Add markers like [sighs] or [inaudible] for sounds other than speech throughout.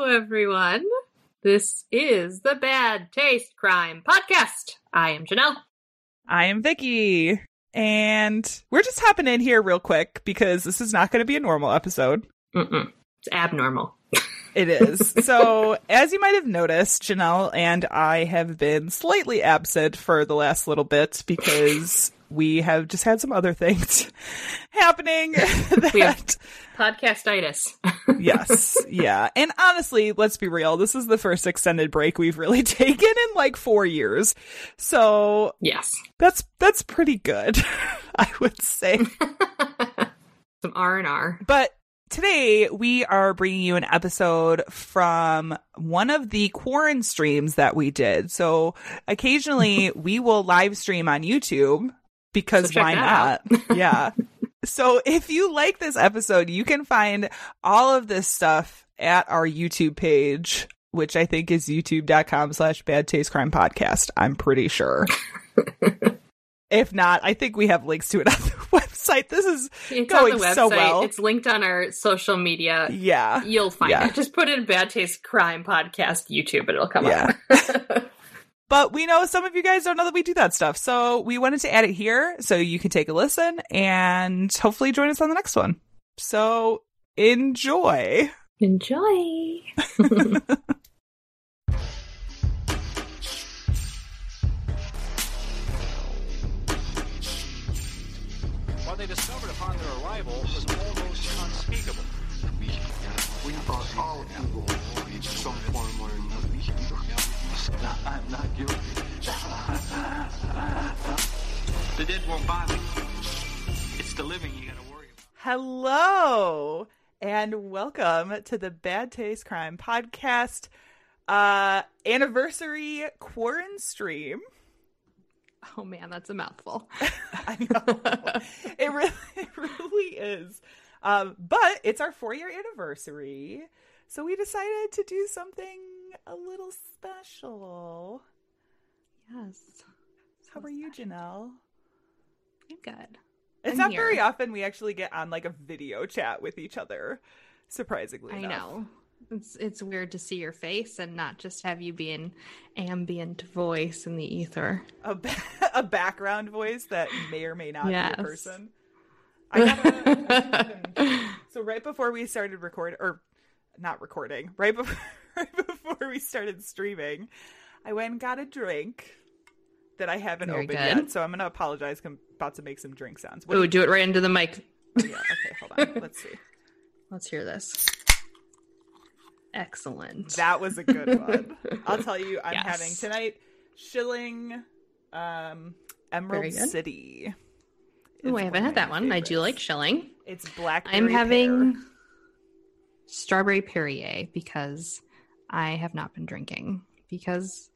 Hello, everyone. This is the Bad Taste Crime Podcast. I am Janelle. I am Vicky. And we're just hopping in here real quick because this is not going to be a normal episode. Mm-mm. It's abnormal. It is. [laughs] so, as you might have noticed, Janelle and I have been slightly absent for the last little bit because we have just had some other things [laughs] happening. [laughs] We have podcastitis. [laughs] yes. Yeah. And honestly, let's be real. This is the first extended break we've really taken in like four years. So yes. that's, that's pretty good, I would say. Some R and R. But today we are bringing you an episode from one of the quarantine streams that we did. So occasionally we will live stream on YouTube because So why not? yeah. [laughs] So if you like this episode, you can find all of this stuff at our YouTube page, which I think is youtube.com slash bad taste crime podcast. I'm pretty sure. [laughs] if not, I think we have links to it on the [laughs] website. This is It's going on the website. so well. It's linked on our social media. yeah. You'll find Yeah. it. Just put in Bad Taste Crime Podcast YouTube and it'll come Yeah. up. But we know some of you guys don't know that we do that stuff. So we wanted to add it here so you can take a listen and hopefully join us on the next one. So enjoy. Enjoy. [laughs] What they discovered upon their arrival was almost unspeakable. We thought all evil in some form or another. I'm not guilty. the dead won't bother you. It's the living you gotta worry about. Hello and welcome to the Bad Taste Crime Podcast uh anniversary quarantine stream. Oh man, that's a mouthful. [laughs] I know. it really it really is. Um, but it's our four year anniversary. So we decided to do something a little special. Yes. How are you, Janelle? I'm good. It's I'm not here. very often we actually get on like a video chat with each other. Surprisingly, I enough. know. It's it's weird to see your face and not just have you be an ambient voice in the ether. a, ba- [laughs] a background voice that may or may not be a person. I gotta, [laughs] so right before we started recording, or not recording, right before [laughs] before we started streaming, I went and got a drink that I haven't Very opened good. yet. So I'm gonna apologize. I'm about to make some drink sounds. What Oh, do do it right into the mic. yeah, okay, hold on. [laughs] Let's see. Let's hear this. Excellent. That was a good [laughs] one. I'll tell you, I'm Yes. having tonight Schilling um Emerald City. Oh, I haven't had that one. I do like schilling. It's black. I'm having pear. strawberry Perrier because I have not been drinking because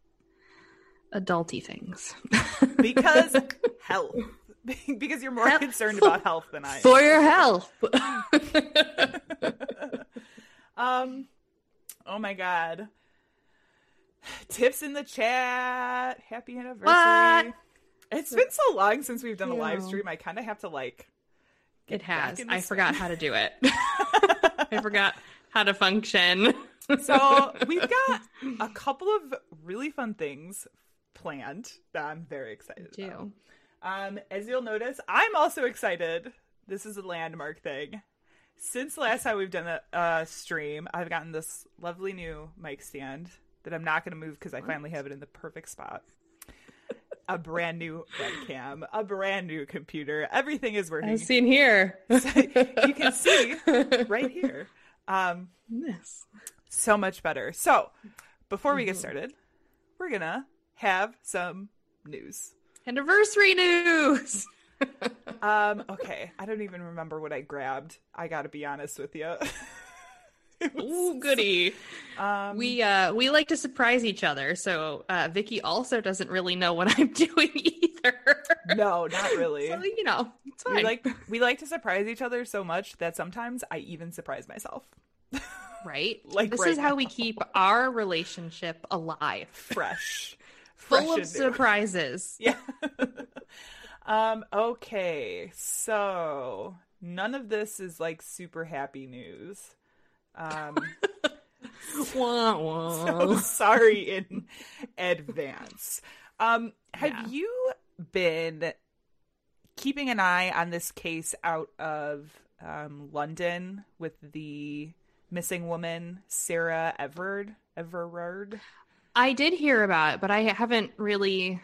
adulty things. because [laughs] health. [laughs] because you're more Health. concerned about health than I am. For your health. [laughs] Um oh my god. Tips in the chat. Happy anniversary. What? It's been so long since we've done a live stream. I kind of have to like it has. I forgot how to do it. I forgot how to function. So we've got a couple of really fun things planned that I'm very excited about. Um, as you'll notice, I'm also excited. This is a landmark thing. since the last time we've done a uh, stream, I've gotten this lovely new mic stand that I'm not going to move because I finally have it in the perfect spot. A brand new webcam, a brand new computer. Everything is working. As seen here. [laughs] you can see right here. Um, Yes. So much better. So, before we get started, we're gonna have some news. Anniversary news. [laughs] Um, okay, I don't even remember what I grabbed. I gotta be honest with you. [laughs] Ooh, goody. um, We uh we like to surprise each other, so uh Vicky also doesn't really know what [laughs] I'm doing either. no, not really. So you know, it's fine. we like we like to surprise each other so much that sometimes I even surprise myself. Right? like this right is how now. we keep our relationship alive. Fresh, [laughs] Full Fresh of surprises. [laughs] Yeah. um. Okay. So none of this is like super happy news. Um. [laughs] Wah, wah. so sorry in advance. Um, have Yeah. you been keeping an eye on this case out of um, London with the missing woman Sarah Everard? Everard? I did hear about it, but I haven't really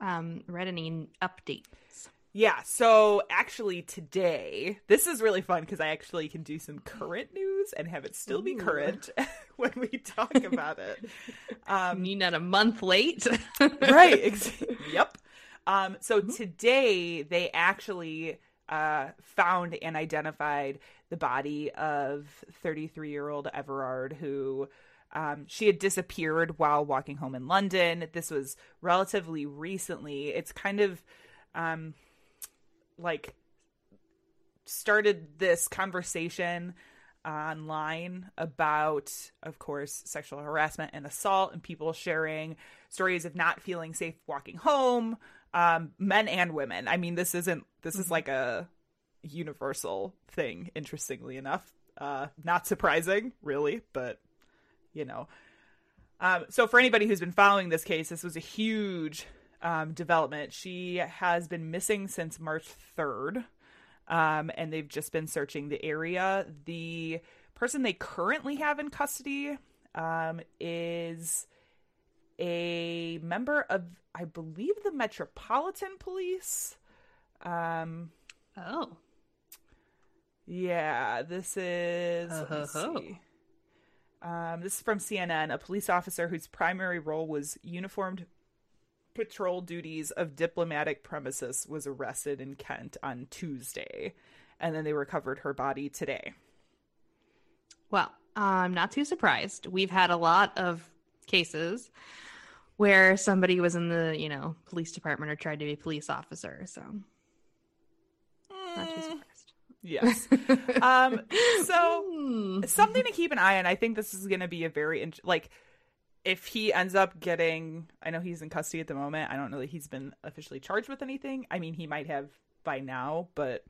um read any updates. Yeah, so actually today, this is really fun because I actually can do some current news and have it still be Ooh. current [laughs] when we talk [laughs] about it. Um, You not a month late. right. Ex- [laughs] yep. Um, so today they actually uh, found and identified the body of 33 year old Everard, who um, she had disappeared while walking home in London. This was relatively recently. It's kind of um, like started this conversation online about, of course, sexual harassment and assault, and people sharing stories of not feeling safe walking home, um, men and women. I mean, this isn't this is like a universal thing. Interestingly enough, uh, not surprising, really, but you know. Um, so for anybody who's been following this case, this was a huge um, development. She has been missing since March third um, and they've just been searching the area. The person they currently have in custody um, is a member of, I believe, the Metropolitan Police. Um, oh. yeah, this is. see. Um, this is from CNN. A police officer whose primary role was uniformed patrol duties of diplomatic premises was arrested in Kent on Tuesday, and then they recovered her body today. Well, I'm not too surprised. We've had a lot of cases where somebody was in the, you know, police department or tried to be a police officer, so not too surprised. Yes. [laughs] um, so Hmm. something to keep an eye on. I think this is going to be a very int- like if he ends up getting. I know he's in custody at the moment. I don't know that he's been officially charged with anything. I mean, he might have by now, but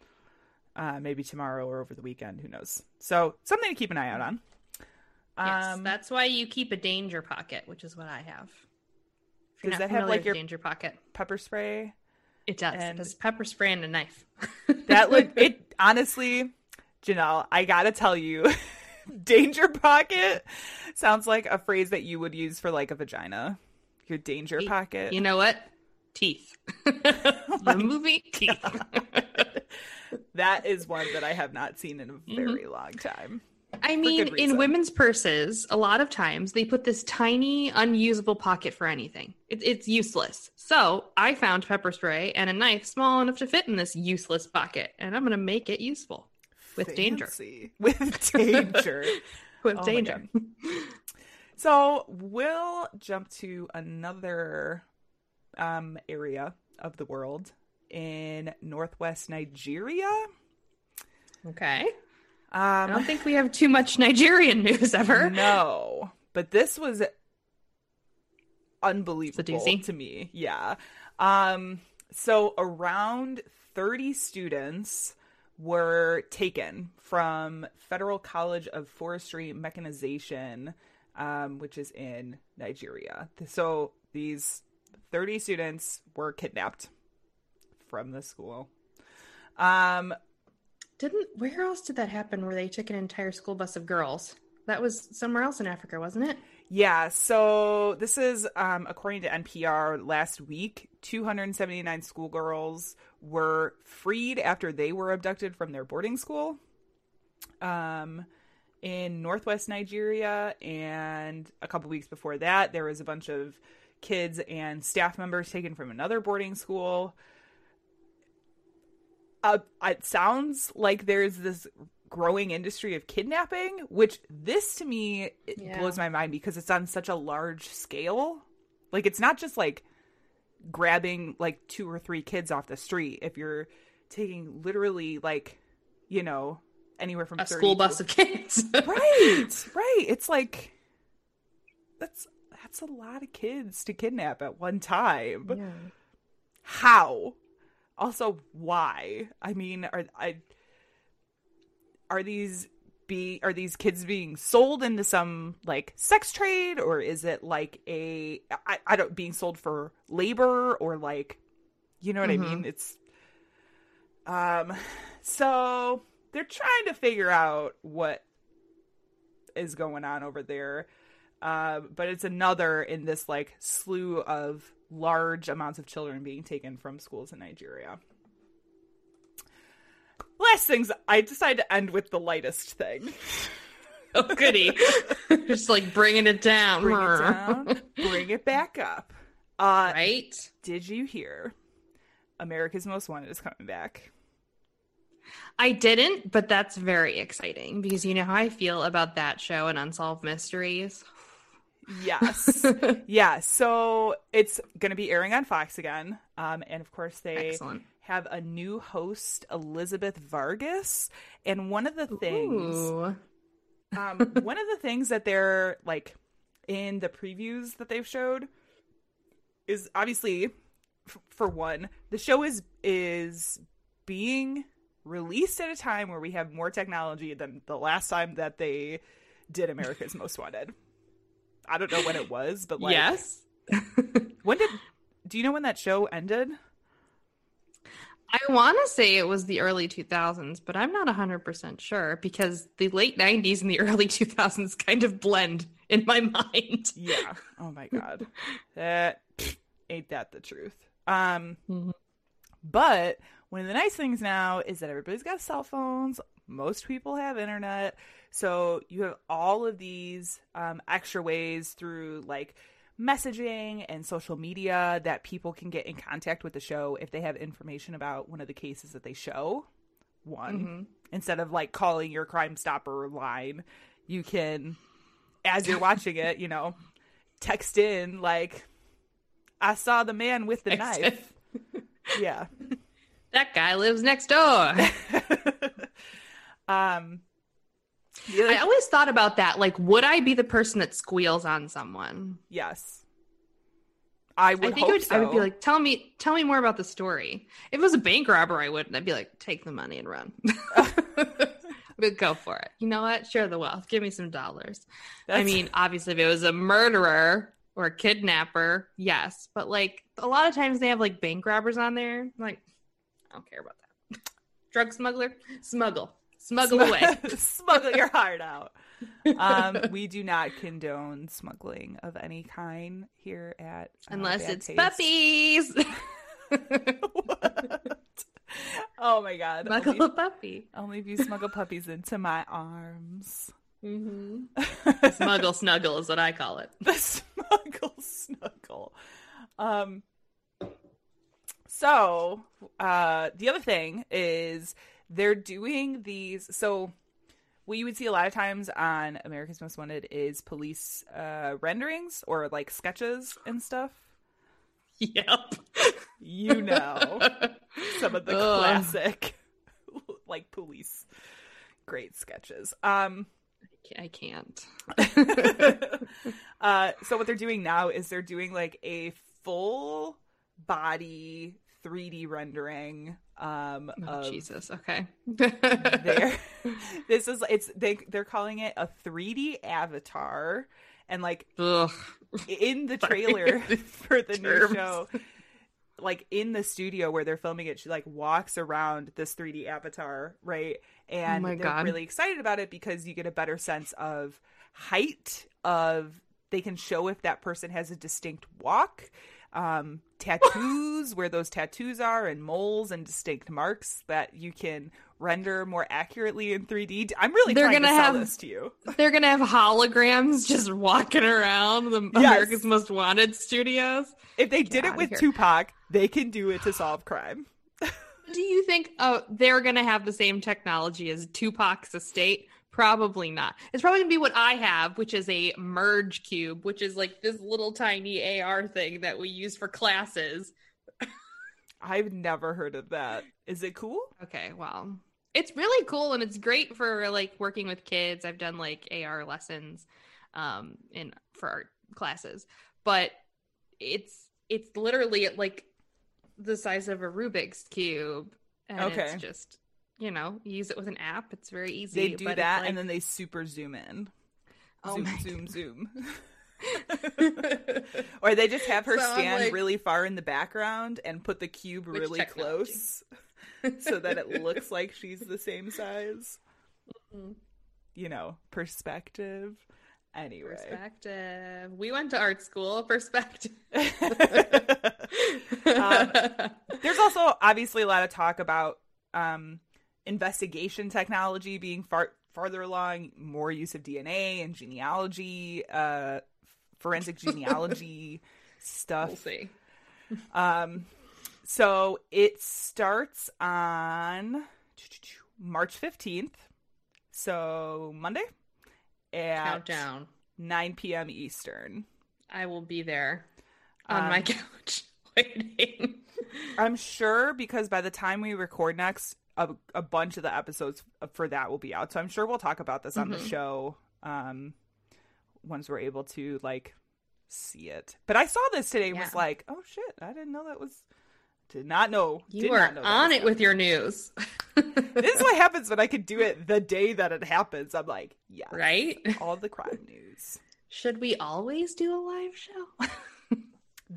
uh, maybe tomorrow or over the weekend. Who knows? So something to keep an eye out on. Yes, Um, that's why you keep a danger pocket, which is what I have. Does that have, like, your- danger pocket? pepper spray. It does. and- it does pepper spray and a knife. [laughs] That look [laughs] it honestly, Janelle, I gotta tell you, [laughs] danger pocket sounds like a phrase that you would use for like a vagina. Your danger pocket. You know what? Teeth. the movie Teeth. that is one that I have not seen in a mm-hmm. very long time. I mean, in women's purses, a lot of times they put this tiny, unusable pocket for anything. It, it's useless. So I found pepper spray and a knife small enough to fit in this useless pocket, and I'm going to make it useful with danger. [laughs] With danger. [laughs] With Oh danger. [laughs] so we'll jump to another um, area of the world in northwest Nigeria. Okay. I Um, don't think we have too much Nigerian [laughs] news ever. No, but this was unbelievable to me. Yeah. Um. So around thirty students were taken from Federal College of Forestry Mechanization, um, which is in Nigeria. So these thirty students were kidnapped from the school. Um, Didn't where else did that happen where they took an entire school bus of girls? That was somewhere else in Africa, wasn't it? Yeah, so this is um, according to NPR last week, 279 schoolgirls were freed after they were abducted from their boarding school um, in northwest Nigeria. And a couple weeks before that, there was a bunch of kids and staff members taken from another boarding school. Uh, it sounds like there's this growing industry of kidnapping, which this to me it Yeah. blows my mind because it's on such a large scale. Like it's not just like grabbing like two or three kids off the street. If you're taking literally like, you know, anywhere from A 30 school to- bus of kids. [laughs] right, right. It's like that's that's a lot of kids to kidnap at one time. Yeah. How? Also, why? I mean, are I are these be are these kids being sold into some like sex trade or is it like a I, I don't being sold for labor or like you know what I mean? It's um so they're trying to figure out what is going on over there. Uh, but it's another in this like slew of large amounts of children being taken from schools in Nigeria. Last things, I decided to end with the lightest thing. [laughs] Oh goody. [laughs] Just like bringing it down. Bring it down, bring it back up. Uh, Right? Did you hear? America's Most Wanted is coming back. I didn't, but that's very exciting because you know how I feel about that show and Unsolved Mysteries. Yes. [laughs] yeah. So it's going to be airing on Fox again. Um, and of course, they Excellent. have a new host, Elizabeth Vargas. And one of the things, um, [laughs] one of the things that they're like in the previews that they've showed is obviously, f- for one, the show is is being released at a time where we have more technology than the last time that they did America's Most Wanted. I don't know when it was, but like, yes. [laughs] when did? Do you know when that show ended? I want to say it was the early 2000s, but I'm not 100% sure because the late 90s and the early 2000s kind of blend in my [laughs] mind. Yeah. Oh my god. That ain't that the truth. Um Mhm. but one of the nice things now is that everybody's got cell phones. Most people have internet. So you have all of these um, extra ways through like messaging and social media that people can get in contact with the show if they have information about one of the cases that they show. One, instead of like calling your Crime Stopper line, you can, as you're watching it, you know, text in like, "I saw the man with the knife." [laughs] yeah. That guy lives next door. [laughs] Um. I always thought about that. Like, would I be the person that squeals on someone? yes. I would I think it would, so. I would be like, tell me, tell me more about the story. If it was a bank robber, I wouldn't. I'd be like, take the money and run. [laughs] but go for it. You know what? Share the wealth. Give me some dollars. I mean, obviously, if it was a murderer or a kidnapper, yes. But like a lot of times they have like bank robbers on there. I'm like, I don't care about that. [laughs] Drug smuggler, smuggle, smuggle away. [laughs] smuggle your heart out. Um, [laughs] we do not condone smuggling of any kind here at uh, Unless Bad it's Taste. puppies. What? [laughs] Oh my god! Smuggle Only, a puppy. only if you smuggle puppies into my arms. hmm Smuggle snuggle is what I call it. the smuggle snuggle. Um. So, uh, the other thing is they're doing these. So, what you would see a lot of times on America's Most Wanted is police uh, renderings or like sketches and stuff. Yep. You know, [laughs] some of the Ugh. classic, [laughs] like police, great sketches. Um. I can't. [laughs] uh, so what they're doing now is they're doing like a full body 3D rendering um Oh, Jesus. Okay. [laughs] [laughs] this is it's they they're calling it a 3D avatar and like Ugh. in the trailer [laughs] for the new show like in the studio where they're filming it, she like walks around this 3D avatar, right? And Oh they're God. really excited about it because you get a better sense of height of they can show if that person has a distinct walk um tattoos where those tattoos are and moles and distinct marks that you can render more accurately in 3d i'm really They're trying to gonna sell have- this to you [laughs] They're gonna have holograms just walking around the Yes. America's Most Wanted studios. if they Get did it with here. tupac they can do it to solve crime [laughs] Do you think uh, they're gonna have the same technology as Tupac's estate? Probably not. It's probably gonna be what I have, which is a merge cube, which is like this little tiny AR thing that we use for classes. [laughs] i've never heard of that is it cool Okay, well, it's really cool and it's great for like working with kids. I've done like AR lessons um in for art classes, but it's it's literally like the size of a Rubik's cube and Okay. it's just you know, use it with an app. It's very easy. they do that like- and then they super zoom in Oh zoom zoom zoom [laughs] or they just have her So stand like- really far in the background and put the cube Which really technology? close [laughs] so that it looks like she's the same size. Mhm. You know, perspective. Anyway. perspective. We went to art school. Perspective. [laughs] Um, There's also obviously a lot of talk about um, investigation technology being far farther along, more use of DNA and genealogy, uh, forensic [laughs] genealogy stuff. we'll see. Um, so it starts on March 15th. So Monday at Countdown. 9 p.m. Eastern. I will be there on my Um, [laughs] couch waiting. I'm sure because by the time we record next, a, a bunch of the episodes for that will be out. So I'm sure we'll talk about this on the Mhm. show um, once we're able to like see it. But I saw this today and was like, oh shit, I didn't know that was. Did not know. You did are know on it with your news. [laughs] this is what happens when I can do it the day that it happens. I'm like, yeah, right? All the crime news. [laughs] Should we always do a live show? [laughs]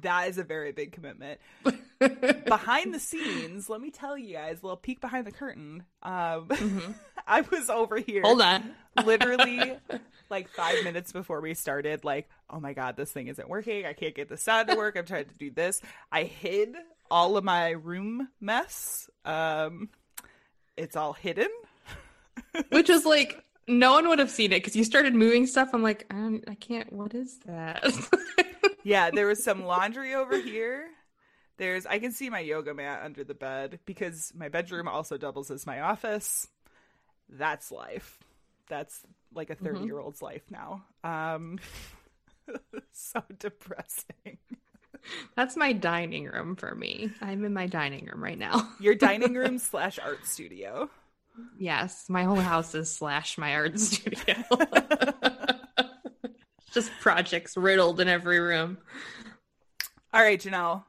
That is a very big commitment. [laughs] behind the scenes, let me tell you guys a little peek behind the curtain. Um, Mhm. [laughs] I was over here. Hold on. literally [laughs] like five minutes before we started, like, oh my god, this thing isn't working. I can't get the sound to work. I'm trying to do this. I hid all of my room mess. Um, it's all hidden. Which is like no one would have seen it because you started moving stuff. I'm like, I, I can't. What is that? Yeah, there was some laundry over here. There's I can see my yoga mat under the bed because my bedroom also doubles as my office. That's life. That's like a 30 year old's life now. Um [laughs] so depressing. That's my dining room for me. I'm in my dining room right now. [laughs] Your dining room slash art studio. Yes, my whole house is slash my art studio. [laughs] Just projects riddled in every room. All right, Janelle,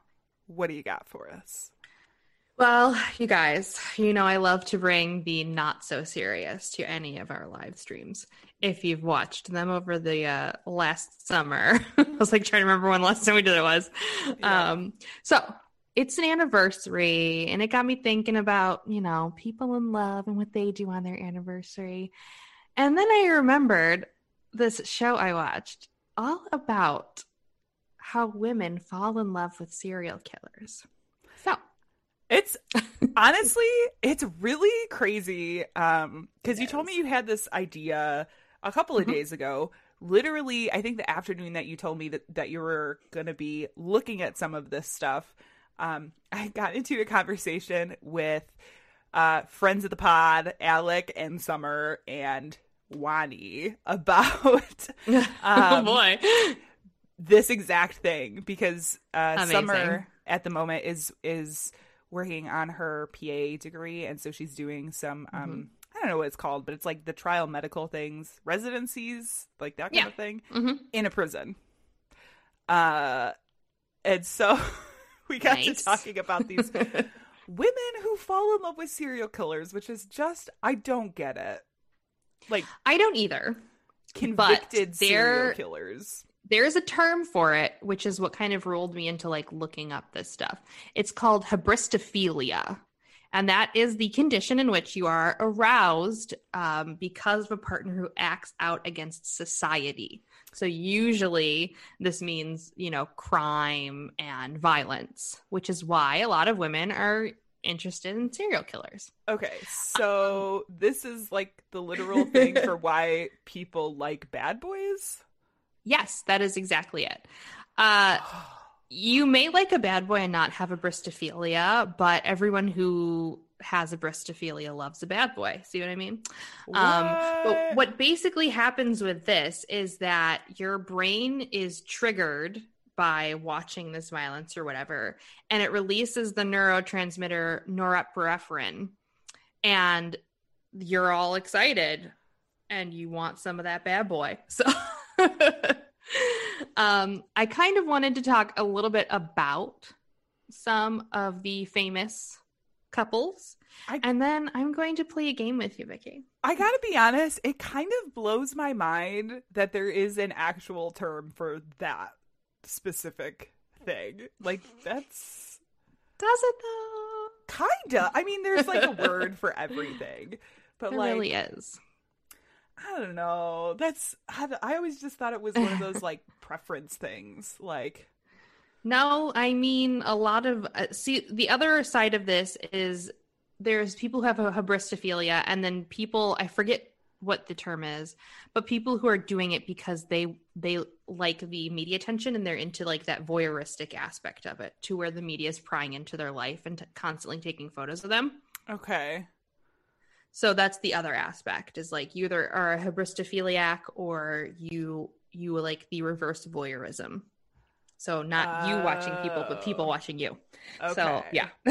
what do you got for us? Well, you guys, you know I love to bring the not so serious to any of our live streams. If you've watched them over the uh, last summer, [laughs] I was like trying to remember when the last time we did it was. Yeah. Um, so it's an anniversary, and it got me thinking about you know people in love and what they do on their anniversary. And then I remembered this show I watched all about how women fall in love with serial killers. So It's [laughs] honestly, it's really crazy. Um, because you told me you had this idea a couple of Mhm. days ago. Literally, I think the afternoon that you told me that, that you were gonna be looking at some of this stuff, um, I got into a conversation with uh friends of the pod, Alec and Summer and Wani about oh [laughs] Um, [laughs] boy. this exact thing because uh, Summer at the moment is is working on her PA degree, and so she's doing some Mm-hmm. um I don't know what it's called, but it's like the trial medical things, residencies, like that kind Yeah. of thing, hmm in a prison. Uh, and so [laughs] we got Nice. to talking about these women who fall in love with serial killers, which is just I don't get it. Like I don't either. convicted But serial killers. there's a term for it, which is what kind of rolled me into like looking up this stuff. It's called hybristophilia. And that is the condition in which you are aroused um, because of a partner who acts out against society. So usually this means, you know, crime and violence, which is why a lot of women are interested in serial killers. Okay, [laughs] so this is like the literal thing for [laughs] why people like bad boys. Yes, that is exactly it. Uh, you may like a bad boy and not have a hybristophilia, but everyone who has a hybristophilia loves a bad boy. See what I mean? Um, but What? what basically happens with this is that your brain is triggered by watching this violence or whatever, and it releases the neurotransmitter norepinephrine, and you're all excited and you want some of that bad boy. [laughs] So um I kind of wanted to talk a little bit about some of the famous couples. I- and then I'm going to play a game with you, Vicky. I gotta be honest, it kind of blows my mind that there is an actual term for that specific thing. Like, that's Does it though? kinda. I mean, there's like a word for everything. But It like, really is. I don't know. That's, I, I always just thought it was one of those like [laughs] preference things. Like, No, I mean a lot of uh, see the other side of this is there's people who have a hybristophilia and then people I forget what the term is, but people who are doing it because they they like the media attention and they're into like that voyeuristic aspect of it to where the media is prying into their life and t- constantly taking photos of them. okay. So that's the other aspect is like you either are a hybristophiliac or you you like the reverse voyeurism. So not you watching people, but people Oh. watching you. Okay. So yeah, [laughs]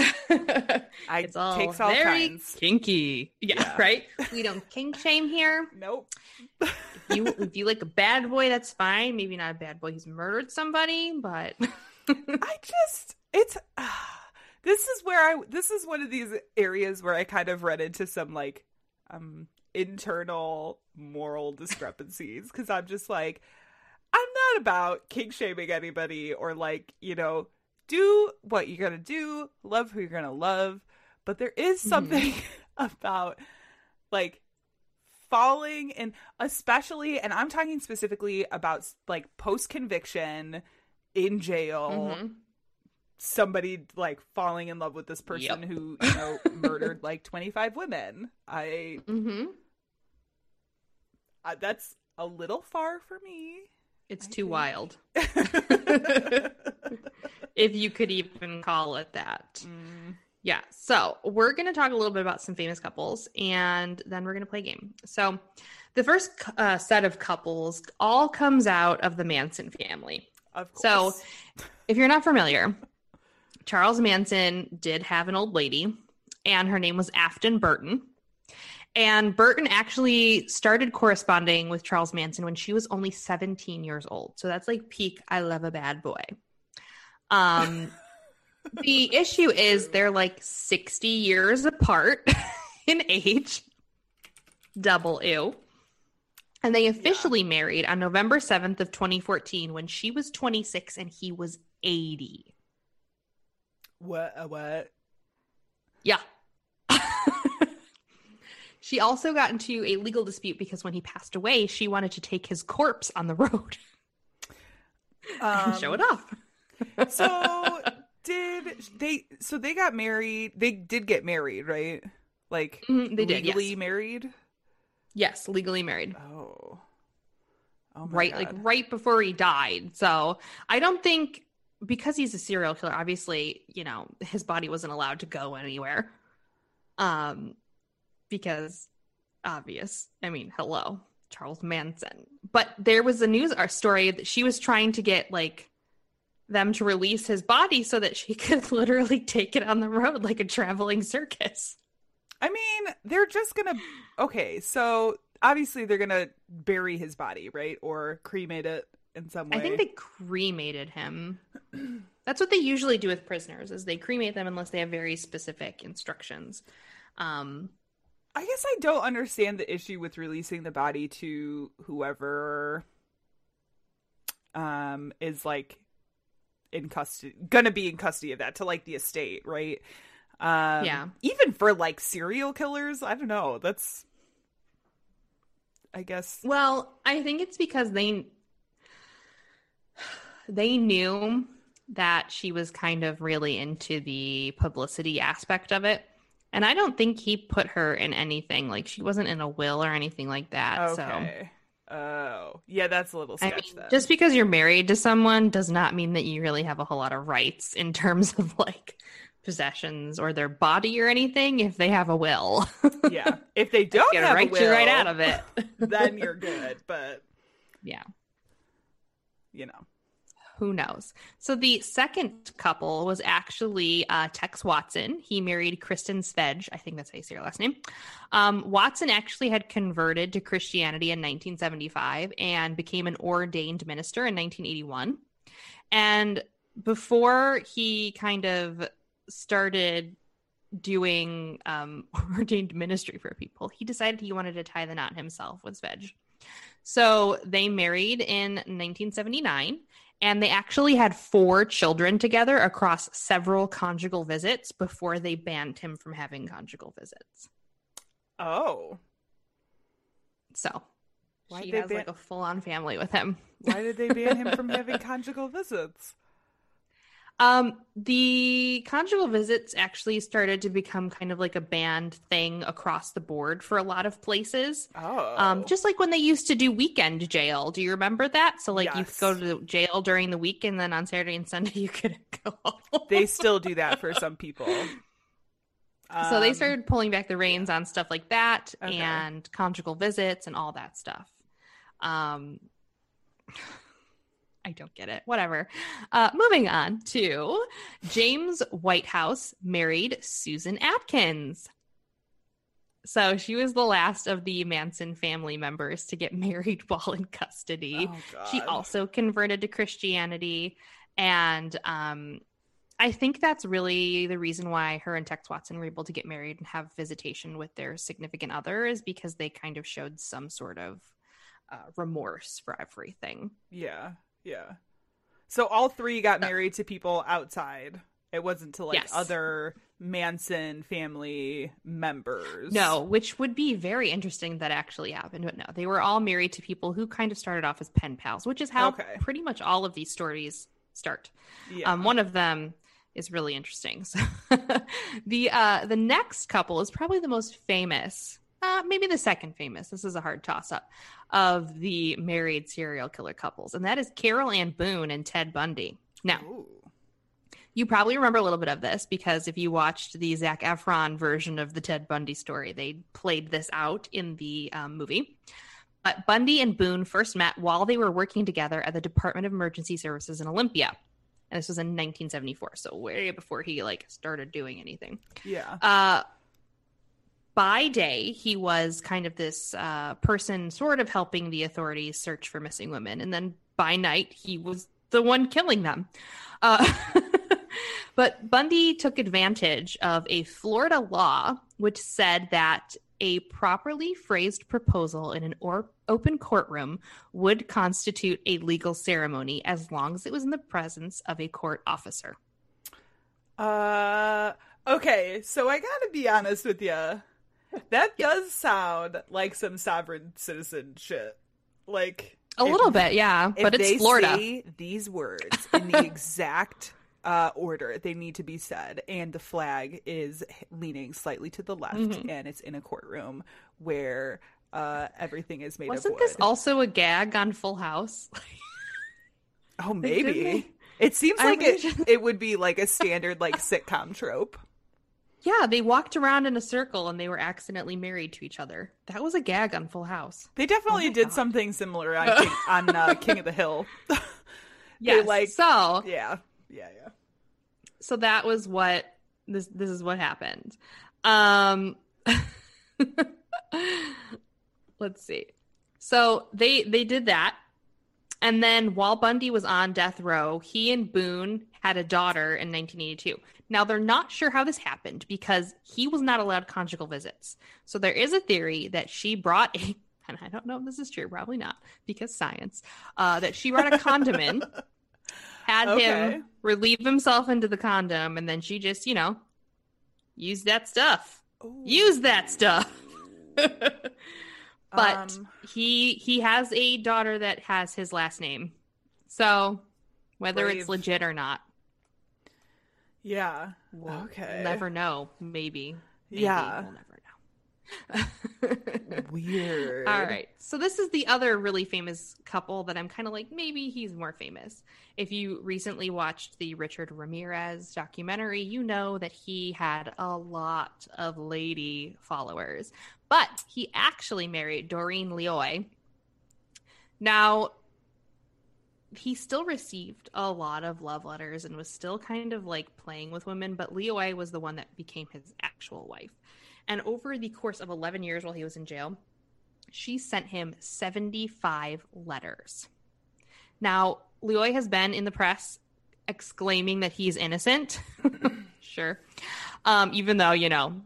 I it's all takes all very kinds. kinky. [laughs] Yeah, Yeah. right. We don't kink shame here. Nope. If you if you like a bad boy, that's fine. Maybe not a bad boy who's murdered somebody, but [laughs] I just it's [sighs] this is where I this is one of these areas where I kind of run into some like um internal moral discrepancies because I'm just like I'm not about king shaming anybody or like you know do what you're gonna do love who you're gonna love but there is Mhm. something [laughs] about like falling and especially and I'm talking specifically about like post conviction in jail Mhm. somebody like falling in love with this person Yep. who [laughs] you know murdered like 25 women i mm-hmm. uh, that's a little far for me it's I too think. wild [laughs] if you could even call it that. Mm, Yeah. So we're going to talk a little bit about some famous couples and then we're going to play a game. So the first uh, set of couples all comes out of the Manson family. of course So if you're not familiar, Charles Manson did have an old lady and her name was Afton Burton. And Burton actually started corresponding with Charles Manson when she was only 17 years old. So that's like peak I love a bad boy. Um [laughs] the issue is they're like 60 years apart [laughs] in age. Double ew. And they officially married on November 7th of 2014 when she was 26 and he was 80. what uh, what Yeah. [laughs] she also got into a legal dispute because when he passed away, she wanted to take his corpse on the road [laughs] and show it off. [laughs] so did they so they got married they did get married right like Mhm, they did, legally yes. married Yes, legally married. oh oh my right God. like right before he died so i don't think because he's a serial killer obviously you know his body wasn't allowed to go anywhere um because obvious i mean hello charles manson but there was a news our story that she was trying to get like them to release his body so that she [laughs] could literally take it on the road like a traveling circus I mean, they're just gonna. Okay, so obviously they're gonna bury his body, right, or cremate it in some way. I think they cremated him. [clears throat] That's what they usually do with prisoners is they cremate them unless they have very specific instructions. Um I guess I don't understand the issue with releasing the body to whoever. um is like in custody gonna be in custody of that to like the estate, right? Um Yeah. Even for like serial killers, I don't know. That's I guess Well, I think it's because they they knew that she was kind of really into the publicity aspect of it. And I don't think he put her in anything like she wasn't in a will or anything like that. So okay. Oh, yeah, that's a little I sketch mean, then. just because you're married to someone does not mean that you really have a whole lot of rights in terms of like possessions or their body or anything if they have a will. yeah. If they [laughs] don't Get have right, a will, you right out of it. [laughs] then you're good. But yeah. you know, who knows? So the second couple was actually uh, Tex Watson. He married Kristin Svege. I think that's how you say her last name. Um, Watson actually had converted to Christianity in 1975 and became an ordained minister in 1981. And before he kind of started doing um, [laughs] ordained ministry for people, he decided he wanted to tie the knot himself with Svedge. So they married in 1979 and they actually had four children together across several conjugal visits before they banned him from having conjugal visits. oh, So Why'd she has ban- like a full-on family with him. why did they ban him from [laughs] having conjugal visits? Um, the conjugal visits actually started to become kind of like a banned thing across the board for a lot of places. Oh, Um, just like when they used to do weekend jail. Do you remember that? So like you could go Yes. to jail during the week and then on Saturday and Sunday [laughs] you could go home. they still do that for some people. [laughs] so they Um, started pulling back the reins on stuff like that Okay. and conjugal visits and all that stuff. Um I don't get it. Whatever. Uh, moving on to James Whitehouse married Susan Atkins. So she was the last of the Manson family members to get [laughs] married while in custody. Oh, She also converted to Christianity. And um, I think that's really the reason why her and Tex Watson were able to get married and have visitation with their significant other is because they kind of showed some sort of uh, remorse for everything. Yeah, yeah. So all three got married to people outside. It wasn't to like Yes. other Manson family members. No, which would be very interesting that actually happened, but no, they were all married to people who kind of started off as pen pals, which is how Okay. pretty much all of these stories start. Yeah. Um, one of them is really interesting. [laughs] So [laughs] the uh, the next couple is probably the most famous, uh, maybe the second famous. This is a hard toss up of the married serial killer couples, and that is Carole Ann Boone and Ted Bundy. Now, Ooh. you probably remember a little bit of this because if you watched the Zac Efron version of the Ted Bundy story, they played this out in the um, movie. But Bundy and Boone first met while they were working together at the Department of Emergency Services in Olympia. And this was in 1974, so way before he like started doing anything. Yeah. Uh, by day, he was kind of this uh, person sort of helping the authorities search for missing women. And then by night, he was the one killing them. Uh, [laughs] but Bundy took advantage of a Florida law which said that a properly phrased proposal in an or- open courtroom would constitute a legal ceremony as long as it was in the presence of a court officer. Uh okay, so I got to be honest with you. [laughs] That does sound like some sovereign citizen shit. Like A if- little bit, yeah, but it's they Florida. say these words in the [laughs] exact uh, order they need to be said, and the flag is leaning slightly to the left, Mhm. and it's in a courtroom where uh, everything is made Wasn't of wood. this also a gag on Full House? [laughs] oh, maybe. It seems I like it, it would be like a standard like sitcom trope. Yeah, they walked around in a circle and they were accidentally married to each other. That was a gag on Full House. They definitely Oh did God. something similar on King, [laughs] on uh, King of the Hill. [laughs] yeah, like- so yeah, yeah, yeah. so that was what this this is what happened. Um [laughs] let's see. So they they did that. And then while Bundy was on death row, he and Boone had a daughter in 1982. Now they're not sure how this happened because he was not allowed conjugal visits. So there is a theory that she brought a [laughs] and I don't know if this is true, probably not, because science, uh, that she brought a condom in, [laughs] had Okay. him relieve himself into the condom, and then she just, you know, used that stuff. Use that stuff. [laughs] but Um, he he has a daughter that has his last name. So whether it's legit or not, Yeah. we'll Okay. never know. Maybe. Maybe. Yeah. We'll never know. [laughs] Weird. All right. So this is the other really famous couple that I'm kind of like maybe he's more famous. If you recently watched the Richard Ramirez documentary, you know that he had a lot of lady followers. But he actually married Doreen Lioy. Now he still received a lot of love letters and was still kind of like playing with women, but Lioy was the one that became his actual wife. And over the course of 11 years while he was in jail, she sent him 75 letters. Now, Lioy has been in the press exclaiming that he's innocent. [laughs] sure. Um, even though, you know,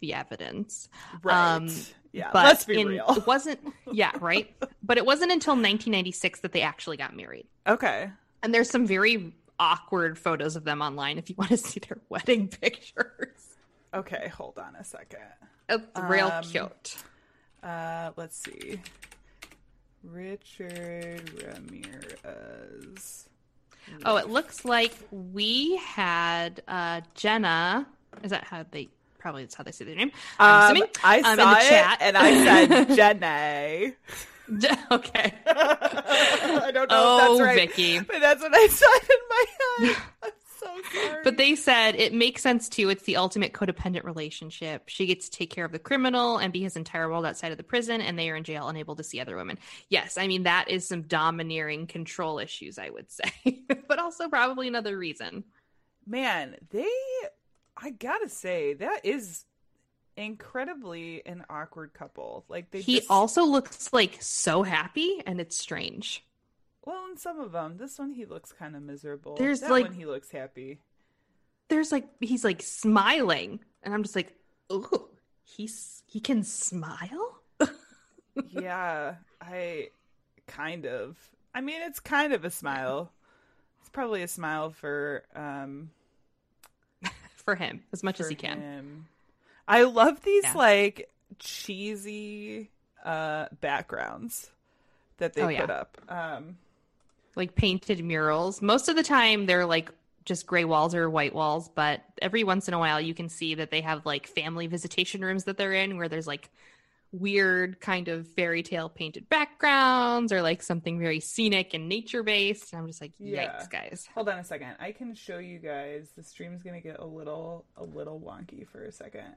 the evidence. Right. Um, yeah. But let's be in- real. It wasn't, yeah, [laughs] right? but it wasn't until 1996 that they actually got married. Okay. And there's some very awkward photos of them online if you want to see their [laughs] wedding pictures. Okay. Hold on a second. It's real Um, cute. Uh, let's see. Richard Ramirez. Oh, it looks like we had uh, Jenna. Is that how they probably that's how they say their name? Um, assuming. I Um, in saw the it chat. and I said [laughs] Jenna. okay. [laughs] I don't know Oh, if that's right, Vicky. but that's what I [laughs] said in my head. I'm so sorry. But they said it makes sense too. It's the ultimate codependent relationship. She gets to take care of the criminal and be his entire world outside of the prison, and they are in jail, unable to see other women. Yes, I mean that is some domineering control issues, I would say, but also probably another reason. man, they, I gotta say, that is incredibly an awkward couple. Like they he just, also looks like so happy, and it's strange. well, in some of them, this one he looks kind of miserable. There's, that like- one he looks happy. There's like he's like smiling, and I'm just like, oh, he's he can smile. [laughs] yeah, I kind of. I mean, it's kind of a smile. It's probably a smile for um for him as much as he can. him. I love these Yeah. like cheesy uh backgrounds that they Oh, put yeah. up. Um like painted murals. Most of the time they're like just gray walls or white walls, but every once in a while you can see that they have like family visitation rooms that they're in where there's like weird kind of fairy tale painted backgrounds or like something very scenic and nature based. And I'm just like, Yeah. yikes, guys. hold on a second. I can show you guys. The stream's to get a little a little wonky for a second.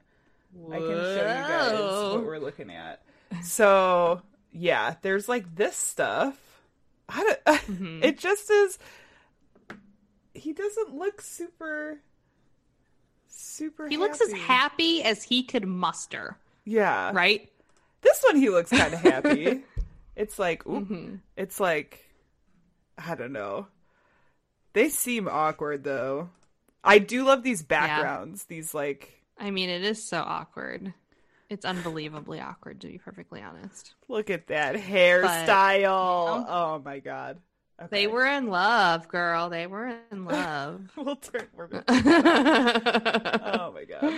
I can show you guys what we're looking at. So, yeah, there's like this stuff. I don't, [laughs] Mhm. It just is. He doesn't look super. Super. He looks as happy as he could muster, Yeah. right? This one he looks kind of happy. [laughs] it's like, ooh, Mhm. it's like, I don't know. They seem awkward though. I do love these backgrounds. These like, I mean, it is so awkward. It's unbelievably awkward, to be perfectly honest. look at that hairstyle. Oh my god. Okay. They were in love, girl. They were in [laughs] love. we'll turn. We're [laughs] gonna. oh my god.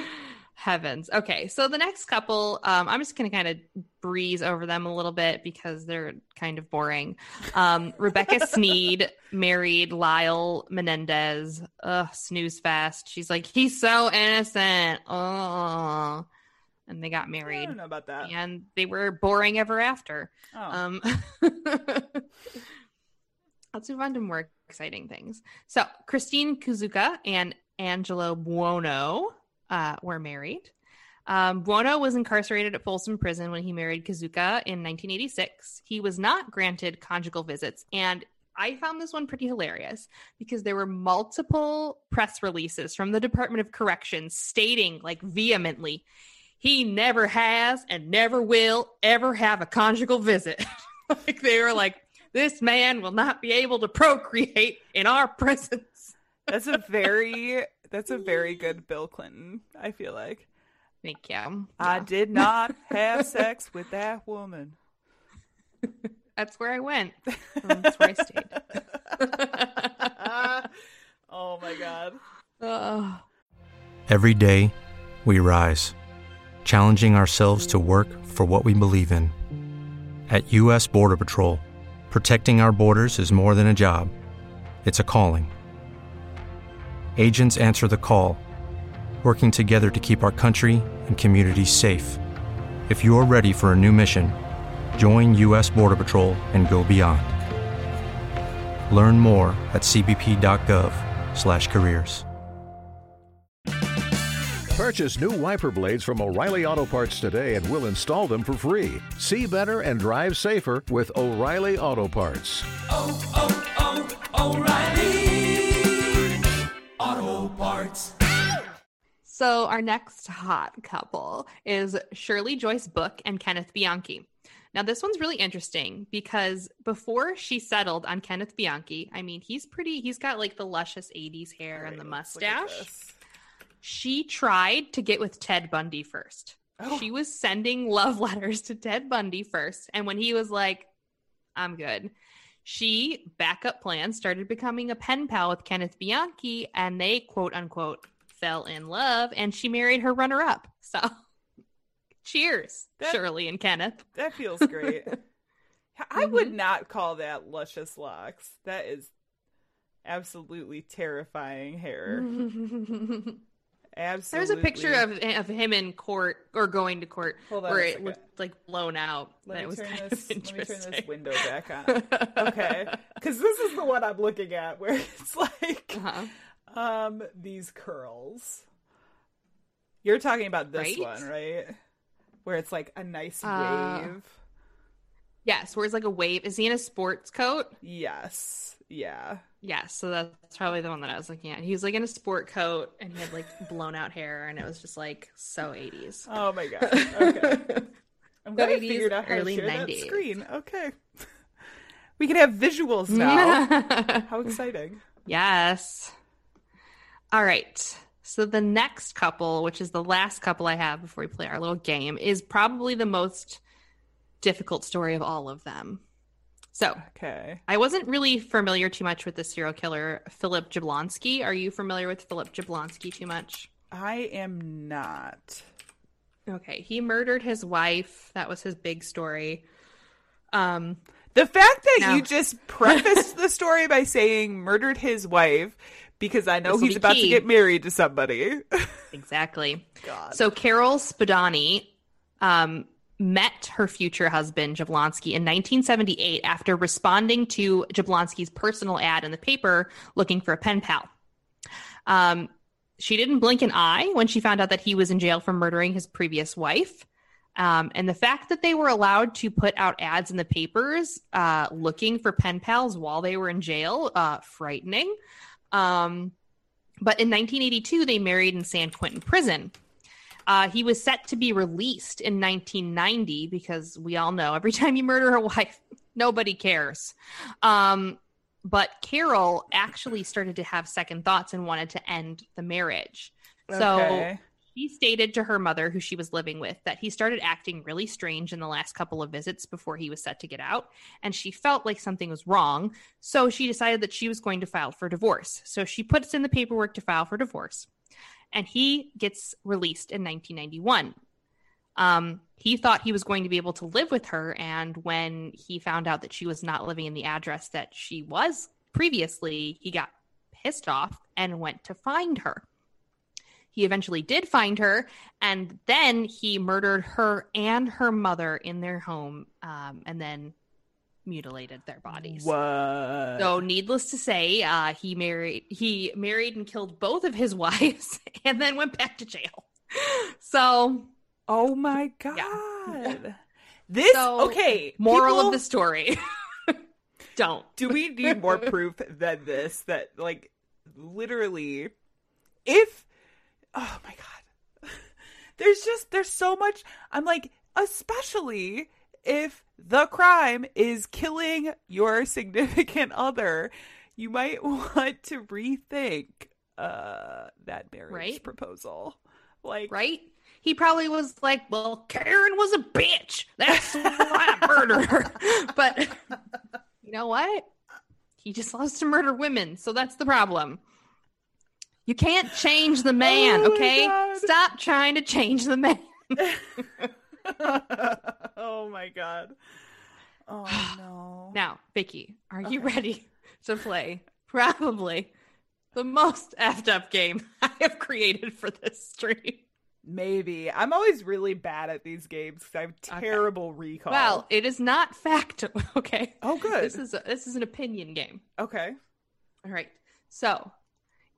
Heavens. Okay, so the next couple, um, I'm just going to kind of breeze over them a little bit because they're kind of boring. Um, [laughs] Rebecca Sneed married Lyle Menendez. Ugh, snooze fast. She's like, he's so innocent. Oh, and they got I married, don't know about that. and they were boring ever after. Oh. Um, let's move on to more exciting things. So, Christine Kizuka and Angelo Buono uh, were married. Um, Buono was incarcerated at Folsom Prison when he married Kizuka in 1986. He was not granted conjugal visits, and I found this one pretty hilarious because there were multiple press releases from the Department of Corrections stating, like, vehemently, he never has and never will ever have a conjugal visit. [laughs] like, they were like, this man will not be able to procreate in our [laughs] presence. That's a very that's a very good Bill Clinton, I feel like. Thank you. I did not [laughs] have sex with that woman. That's where I went. [laughs] That's where I stayed. [laughs] oh my god. Ugh. Every day, we rise, challenging ourselves to work for what we believe in. At U.S. Border Patrol, protecting our borders is more than a job, it's a calling. Agents answer the call, working together to keep our country and communities safe. If you're ready for a new mission, join U.S. Border Patrol and go beyond. Learn more at cbp.gov/careers. Purchase new wiper blades from O'Reilly Auto Parts today and we'll install them for free. See better and drive safer with O'Reilly Auto Parts. oh, oh, oh, O'Reilly Auto Parts. So our next hot couple is Shirlee Joyce Book and Kenneth Bianchi. Now this one's really interesting because before she settled on Kenneth Bianchi, I mean he's pretty he's got like the luscious 80s hair and the Let's look at mustache. She tried to get with Ted Bundy first. Oh. She was sending love letters to Ted Bundy first. And when he was like, I'm good, she, backup plan, started becoming a pen pal with Kenneth Bianchi, and they quote unquote fell in love, and she married her runner up. So [laughs] cheers, That- Shirlee and Kenneth. That feels [laughs] great. I mm-hmm. would not call that luscious locks. That is absolutely terrifying hair. [laughs] Absolutely. There's a picture of, of him in court or going to court Hold where it looked like blown out. Let me, was turn this, let me turn this window back on. [laughs] Okay. Because this is the one I'm looking at where it's like Uh-huh. um these curls. You're talking about this Right? one, right? Where it's like a nice Uh, wave. Yes, where it's like a wave. Is he in a sports coat? Yes. Yeah. Yes, so that's probably the one that I was looking at. He was like in a sport coat and he had like [laughs] blown out hair, and it was just like so 80s. Oh my god. Okay. [laughs] I'm glad I 80s, figured out how early to share that 90s. screen. Okay. [laughs] We can have visuals now. How exciting. yes. All right. So the next couple, which is the last couple I have before we play our little game, is probably the most difficult story of all of them. So Okay. I wasn't really familiar too much with the serial killer Philip Jablonski. Are you familiar with Philip Jablonski too much? I am not. Okay, he murdered his wife. That was his big story. Um, The fact that No. you just [laughs] prefaced the story by saying murdered his wife because I know he's about to get married to somebody. [laughs] exactly. God. So Carol Spadoni um, met her future husband Jablonski in 1978 after responding to Jablonski's personal ad in the paper looking for a pen pal. Um, she didn't blink an eye when she found out that he was in jail for murdering his previous wife. Um, and the fact that they were allowed to put out ads in the papers uh, looking for pen pals while they were in jail, uh, frightening. Um, but in 1982, they married in San Quentin prison. Uh, he was set to be released in 1990 because we all know every [laughs] time you murder a wife, nobody cares. Um, but Carol actually started to have second thoughts and wanted to end the marriage. So Okay. she stated to her mother, who she was living with, that he started acting really strange in the last couple of visits before he was set to get out. And she felt like something was wrong. So she decided that she was going to file for divorce. So she puts in the paperwork to file for divorce. And he gets released in 1991. Um, he thought he was going to be able to live with her. And when he found out that she was not living in the address that she was previously, he got pissed off and went to find her. He eventually did find her, and then he murdered her and her mother in their home, um, and then mutilated their bodies. What? So, needless to say, uh, he married he married and killed both of his [laughs] wives, and then went back to jail. So, oh my god. Yeah. This So, okay. moral people- of the story: [laughs] don't. Do we need more proof than this? That like literally, if oh my god, [laughs] there's just there's so much. I'm like, especially if the crime is killing your [laughs] significant other, you might want to rethink uh that marriage Right? proposal. Like, right? he probably was like, "Well, Karen was a bitch. That's why I murdered her." [laughs] But you know what? He just loves to murder women, so that's the problem. You can't change the man, Oh okay? Stop trying to change the man. [laughs] [laughs] oh my god. Oh [sighs] no. Now, Vicky, are you ready to play probably the most effed up game [laughs] I have created for this stream? Maybe. I'm always really bad at these games because I have Okay. terrible recall. Well, it is not fact. [laughs] Okay. oh good. This is a, this is an opinion game. okay. All right. So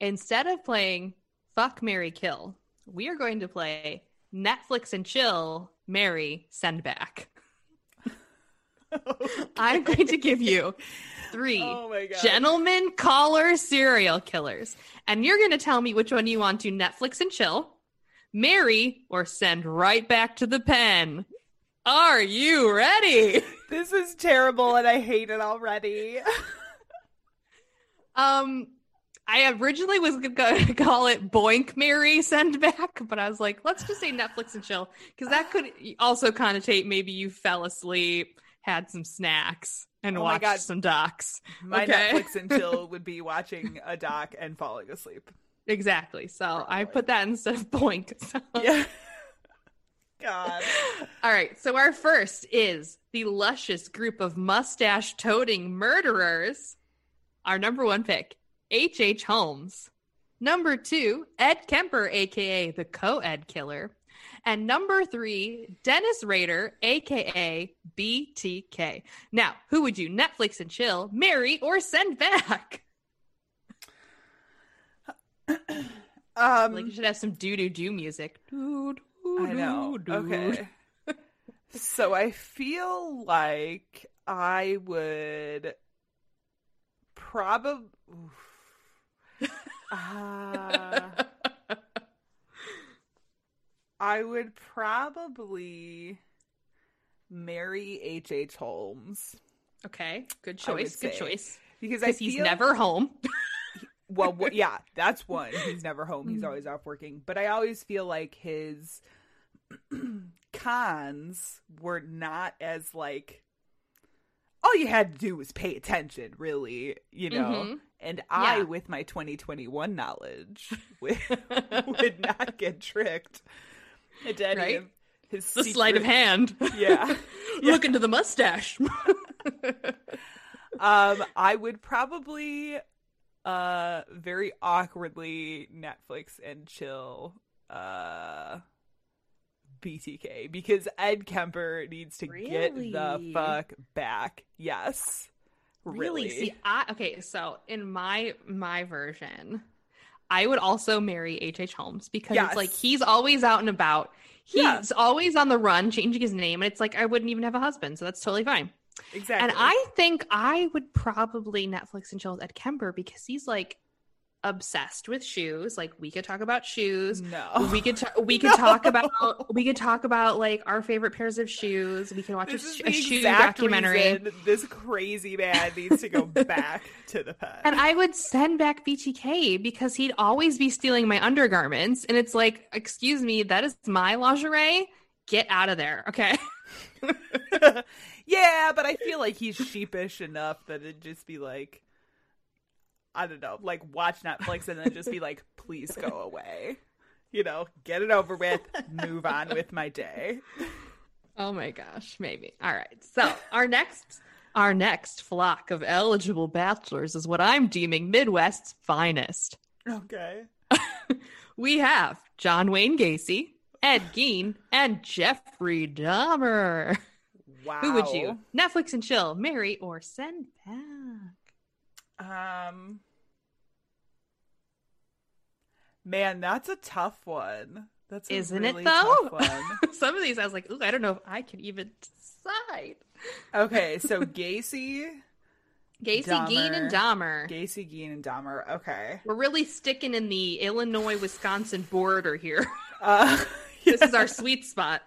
instead of playing Fuck Mary Kill, we are going to play Netflix and Chill, Mary Send Back. [laughs] I'm going to give you three Oh gentlemen caller serial killers. And you're going to tell me which one you want to Netflix and chill, marry, or send right back to the pen. Are you ready? This is terrible and I hate it already. [laughs] Um, I originally was going [laughs] to call it Boink Mary Send Back, but I was like, let's just say Netflix and chill because that could also connotate maybe you fell asleep, had some snacks, and Oh watched God. some docs. My Okay. Netflix and [laughs] chill would be watching a doc and falling asleep. Exactly. So I put that instead of Boink. [laughs] So. Yeah. God. All right. So our first is the luscious group of mustache toting murderers. Our number one pick, H.H. H. Holmes. Number two, Ed Kemper, aka the co-ed killer. And number three, Dennis Rader, aka BTK. Now, who would you Netflix and chill, marry, or send back? [clears throat] Um Like you should have some doo doo doo music. Doo, doo, I know. doo. Okay. so I feel like I would probably. Uh, [laughs] I would probably marry H. H. Holmes Okay, good choice. Good say. choice. because I he's feel- never home. [laughs] well, yeah, that's one. He's never home. He's always off working. But I always feel like his [clears throat] cons were not as like all you had to do was pay attention, really, you know. Mhm. And I, Yeah. with my 2021 knowledge, [laughs] would, would not get tricked into any Right? of his the sleight of hand. [laughs] Yeah. Look into the mustache. [laughs] um i would probably uh very awkwardly netflix and chill uh btk because ed kemper needs to get the fuck back yes really, really? See, I okay. So in my my version, I would also marry H. H. Holmes because Yes. it's like he's always out and about. He's always on the run, changing his name, and it's like I wouldn't even have a husband, so that's totally fine. exactly And I think I would probably Netflix and chill with Ed Kemper because he's like obsessed with shoes. Like we could talk about shoes. no We could ta- we [laughs] could talk about we could talk about like our favorite pairs of shoes. We can watch a, this is sh- a shoe documentary. this crazy man needs to go [laughs] back to the pen And I would send back BTK because he'd always be stealing my undergarments. And it's like, excuse me, that is my lingerie. Get out of there. Okay. [laughs] yeah, but I feel like he's sheepish enough that it'd just be like, I don't know, like watch Netflix and then just be like, [laughs] please go away. You know, get it over with, move on with my day. Oh my gosh, maybe. All right. So our next our next flock of eligible bachelors is what I'm deeming Midwest's finest. Okay. [laughs] We have John Wayne Gacy, Ed Gein, and Jeffrey Dahmer. Wow. Who would you Netflix and chill, marry, or send back? Um. Man, that's a tough one. That's a Isn't really it though? tough [laughs] one. Some of these I was like, ooh, I don't know if I can even decide. Okay, [laughs] so Gacy, Gacy, Gein, and Dahmer. Gacy, Gein, and Dahmer. Okay. We're really sticking in the Illinois Wisconsin border here. Uh, [laughs] this is our sweet spot.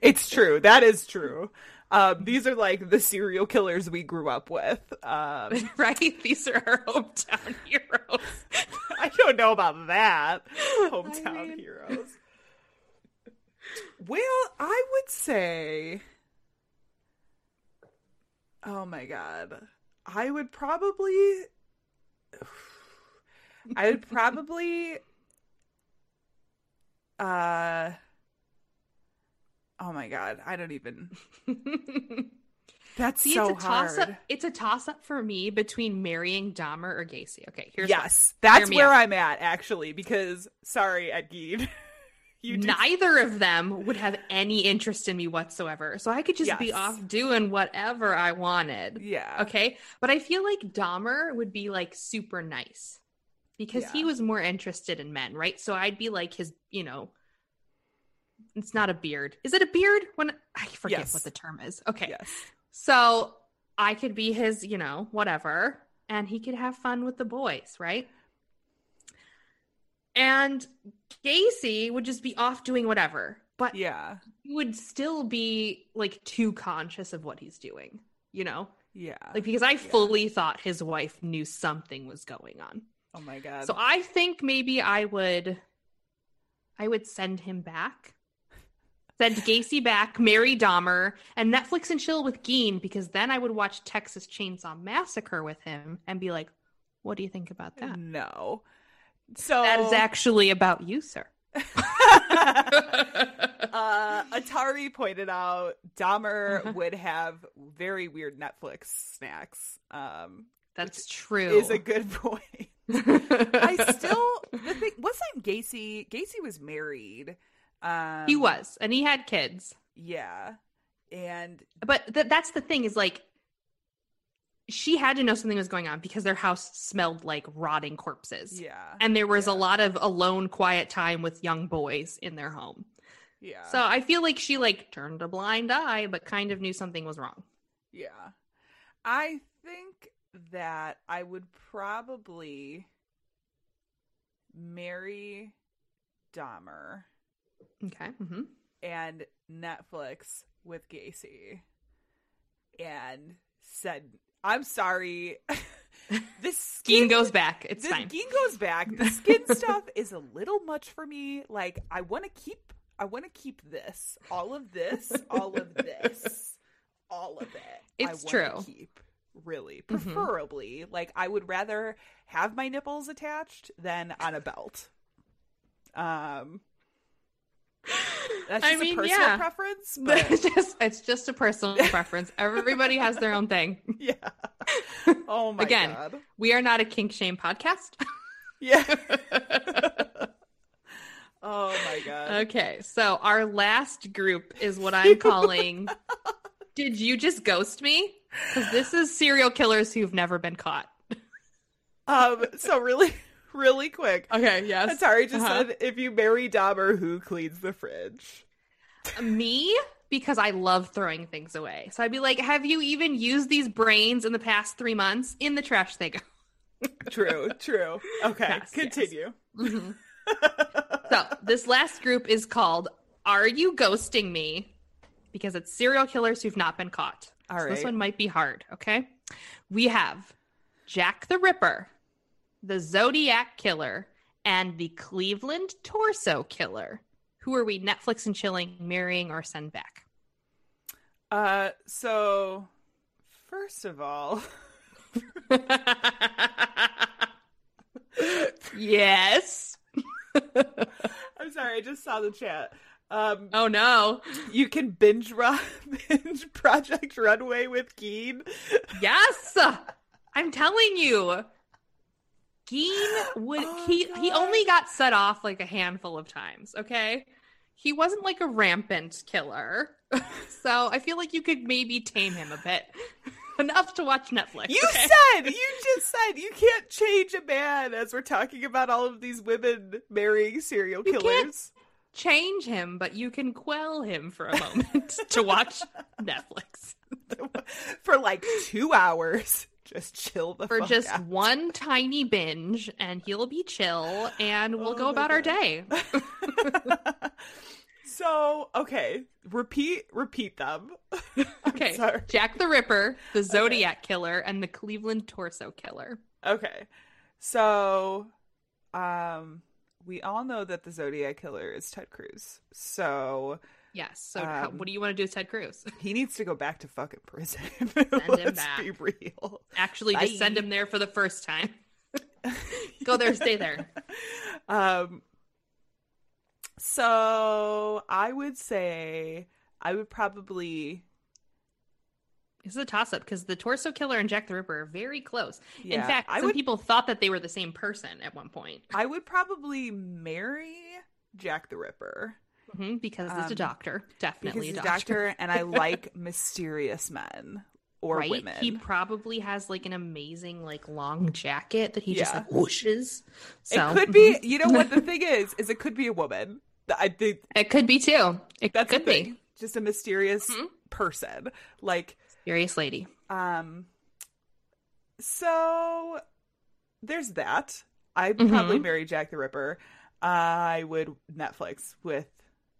It's true. That is true. Um, these are like the serial killers we grew up with. Um, [laughs] right? These are our hometown [laughs] heroes. [laughs] I don't know about that. Hometown mean- heroes. Well, I would say. Oh my god. I would probably. I would probably. Uh. Oh my god. I don't even. [laughs] That's See, so it's a toss up. hard. It's a toss up for me between marrying Dahmer or Gacy. Okay, here's Yes, that's Hear where. I'm at actually. Because sorry, Ed Gein. [laughs] you did- Neither of them would have any interest in me whatsoever. So I could just be off doing whatever I wanted. Yeah. Okay. But I feel like Dahmer would be like super nice because he was more interested in men, right? So I'd be like his, you know, it's not a beard. Is it a beard? When I forget Yes. what the term is. Okay. Yes. So I could be his, you know, whatever, and he could have fun with the boys, right? And Gacy would just be off doing whatever, but Yeah. he would still be like too conscious of what he's doing, you know? Yeah. Like because I fully thought his wife knew something was going on. oh my god. So I think maybe I would I would send him back. Send Gacy back, marry Dahmer, and Netflix and chill with Gein because then I would watch Texas Chainsaw Massacre with him and be like, "What do you think about that?" no. So That is actually about you, sir. [laughs] uh, Atari pointed out Dahmer Uh-huh. would have very weird Netflix snacks. Um, That's true. is a good [laughs] point. I still the thing wasn't Gacy. Gacy was married. Um, he was, and he had kids. Yeah, and But th- that's the thing is like she had to know something was going on because their house smelled like rotting corpses. yeah, And there was a lot of alone quiet time with young boys in their home. Yeah. So I feel like she like turned a blind eye but kind of knew something was wrong. Yeah. I think that I would probably marry Dahmer Okay. hmm and Netflix with Gacy and said, I'm sorry. [laughs] this skin goes back. It's the fine. Gein goes back. The [laughs] skin stuff is a little much for me. Like I want to keep I want to keep this. All of this, all of this, all of it. It's true. Keep really, Mhm. preferably. Like I would rather have my nipples attached than on a belt. Um, that's I mean, a personal yeah. preference, [laughs] it's but just it's just a personal [laughs] preference. Everybody has their own thing. [laughs] yeah. Oh my Again. god. We are not a kink shame podcast. Yeah. oh my god. okay, so our last group is what I'm calling Did you just ghost me? Because this is serial killers who've never been caught. Um, so really, really quick. Okay, yes. Atari just Uh-huh. said, if you marry Dahmer, who cleans the fridge? Me, because I love throwing things away. So I'd be like, have you even used these brains in the past three months? In the trash they go. [laughs] True, true. Okay, Yes, yes. continue. Mhm. [laughs] so this last group is called Are You Ghosting Me? Because it's serial killers who've not been caught. All so this one might be hard, okay? We have Jack the Ripper, the Zodiac Killer, and the Cleveland Torso Killer. Who are we Netflix and chilling, marrying, or send back? Uh, so first of all, [laughs] yes. [laughs] I'm sorry, I just saw the chat. Um, Oh no. you can binge run [laughs] binge Project Runway with Gein. Yes. I'm telling you. Geen would Oh, he he only got set off like a handful of times, okay? He wasn't like a rampant killer. [laughs] so I feel like you could maybe tame him a bit. [laughs] Enough to watch Netflix. You okay? said [laughs] you just said you can't change a man as we're talking about all of these women marrying serial You can't- killers. change him, but you can quell him for a moment to watch Netflix. for like two hours. Just chill the For just out. one tiny binge, and he'll be chill, and we'll Oh go about our day. [laughs] [laughs] so okay, repeat repeat them. [laughs] Okay. sorry. Jack the Ripper, the Zodiac Killer, and the Cleveland Torso Killer. Okay, so um, we all know that the Zodiac killer is Ted Cruz. So Yes. So, how, Um, what do you want to do with Ted Cruz? [laughs] he needs to go back to fucking prison. [laughs] him Let's back. be real. Actually, just send him there for the first time. [laughs] Go there, stay there. Um so I would say I would probably This is a toss up because the Torso Killer and Jack the Ripper are very close. In fact, I some would- people thought that they were the same person at one point I would probably marry Jack the Ripper. Mhm, because he's Um, a doctor. Definitely he's a doctor. doctor and I [laughs] like mysterious men or right? women. He probably has like an amazing, like long jacket that he just Yeah. like whooshes. So it could be, you know what the [laughs] thing is, is it could be a woman. I think It could be too. It that's could be. Just a mysterious Mhm. person. Like Serious lady. Um so there's that. I'd probably Mhm. marry Jack the Ripper. I would Netflix with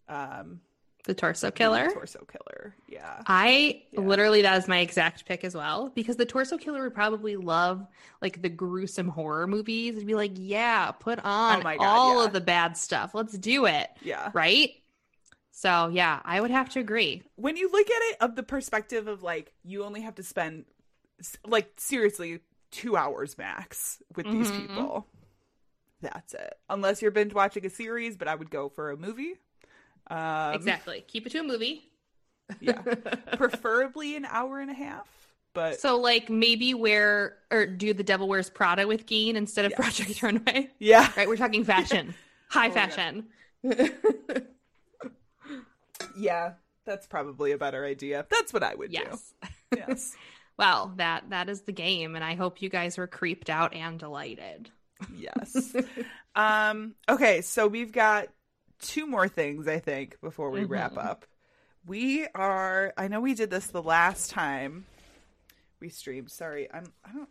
um The Torso the Killer. Torso Killer. Yeah. I Yeah. literally that is my exact pick as well because the torso killer would probably love like the gruesome horror movies and be like, yeah, put on Oh God, all yeah. of the bad stuff. Let's do it. Yeah. Right? So yeah, I would have to agree. When you look at it of the perspective of like you only have to spend like seriously 2 hours max with these Mhm. people. That's it. Unless you're binge watching a series, but I would go for a movie. Um exactly. Keep it to a movie. Yeah. [laughs] Preferably an hour and a half, but So like maybe wear or do the Devil Wears Prada with Gein instead of. Project [laughs] Runway. yeah. Right? We're talking fashion. [laughs] High Oh fashion. Yeah, that's probably a better idea. That's what I would yes. do. Yes. Well, that that is the game, and I hope you guys were creeped out and delighted. yes. Um okay, so we've got two more things I think before we wrap Mhm. up. We are I know we did this the last time we streamed. Sorry. I'm I don't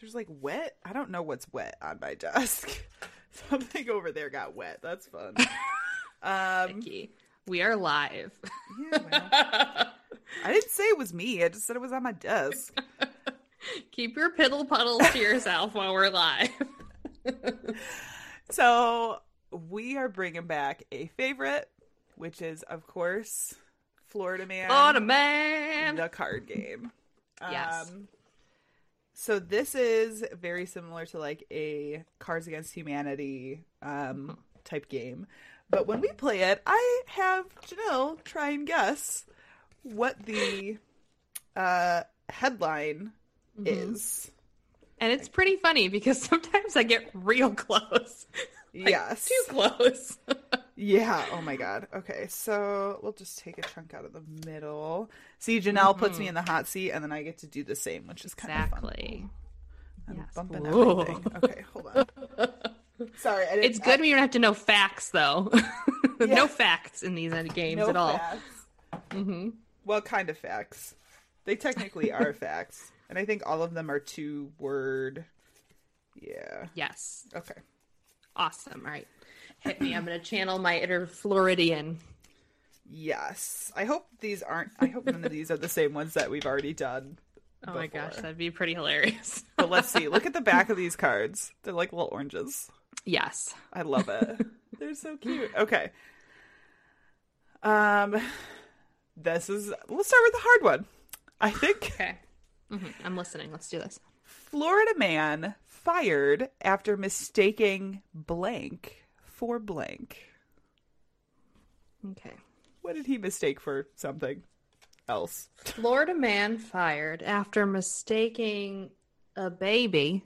there's like wet. I don't know what's wet on my desk. [laughs] Something over there got wet. That's fun. [laughs] Um Vicky, we are live. yeah, well, I didn't say it was me. I just said it was on my desk. [laughs] Keep your piddle puddles to yourself while we're live. So we are bringing back a favorite, which is of course Florida Man, Florida man. the card game. Yes. Um, so this is very similar to like a Cards Against Humanity um, type game, but when we play it, I have Janelle try and guess what the uh, headline Mm-hmm. is. And it's pretty funny because [laughs] sometimes I get real close. Like, yes. Too close. [laughs] Yeah. Oh my god. Okay. So we'll just take a chunk out of the middle. See, Janelle puts me in the hot seat, and then I get to do the same, which is kind of Mm-hmm. exactly. I'm Yes. bumping Whoa. everything. Okay, hold on. [laughs] Sorry, I didn't, It's good when you don't have to know facts, though. [laughs] Yeah. no facts in these games no at all. Mm-hmm. Well, kind of facts. They technically are facts, and I think all of them are two word. Yeah. Yes. Okay. Awesome. All right. Hit me. I'm going to channel my inner Floridian. Yes. I hope these aren't. I hope none of these are the same ones that we've already done. Oh my gosh, that'd be pretty hilarious. [laughs] But let's see. Look at the [laughs] back of these cards. They're like little oranges. yes. I love it. [laughs] They're so cute. Okay. Um this is let's start with the hard one. I think Okay. hmm I'm listening. Let's do this. Florida man fired after mistaking blank for blank. Okay. What did he mistake for something else? Florida man fired after mistaking a baby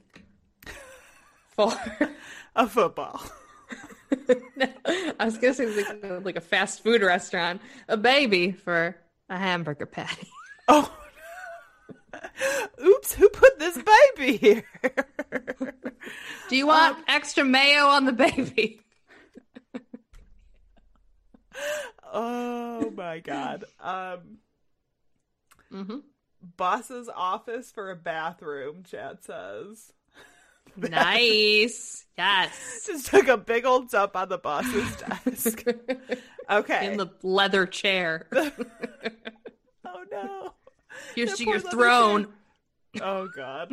for. [laughs] A football. No, [laughs] I was gonna say like, a- like a fast food restaurant. A baby for a hamburger patty. Oh. [laughs] Oops, who put this baby here? Do you want extra mayo on the baby? oh my god. Um hmm boss's office for a bathroom, Chad says. Nice. [laughs] Yes. Just took a big old dump on the boss's desk. Okay. In the leather chair. [laughs] [laughs] Oh no. Here's your throne. Oh god.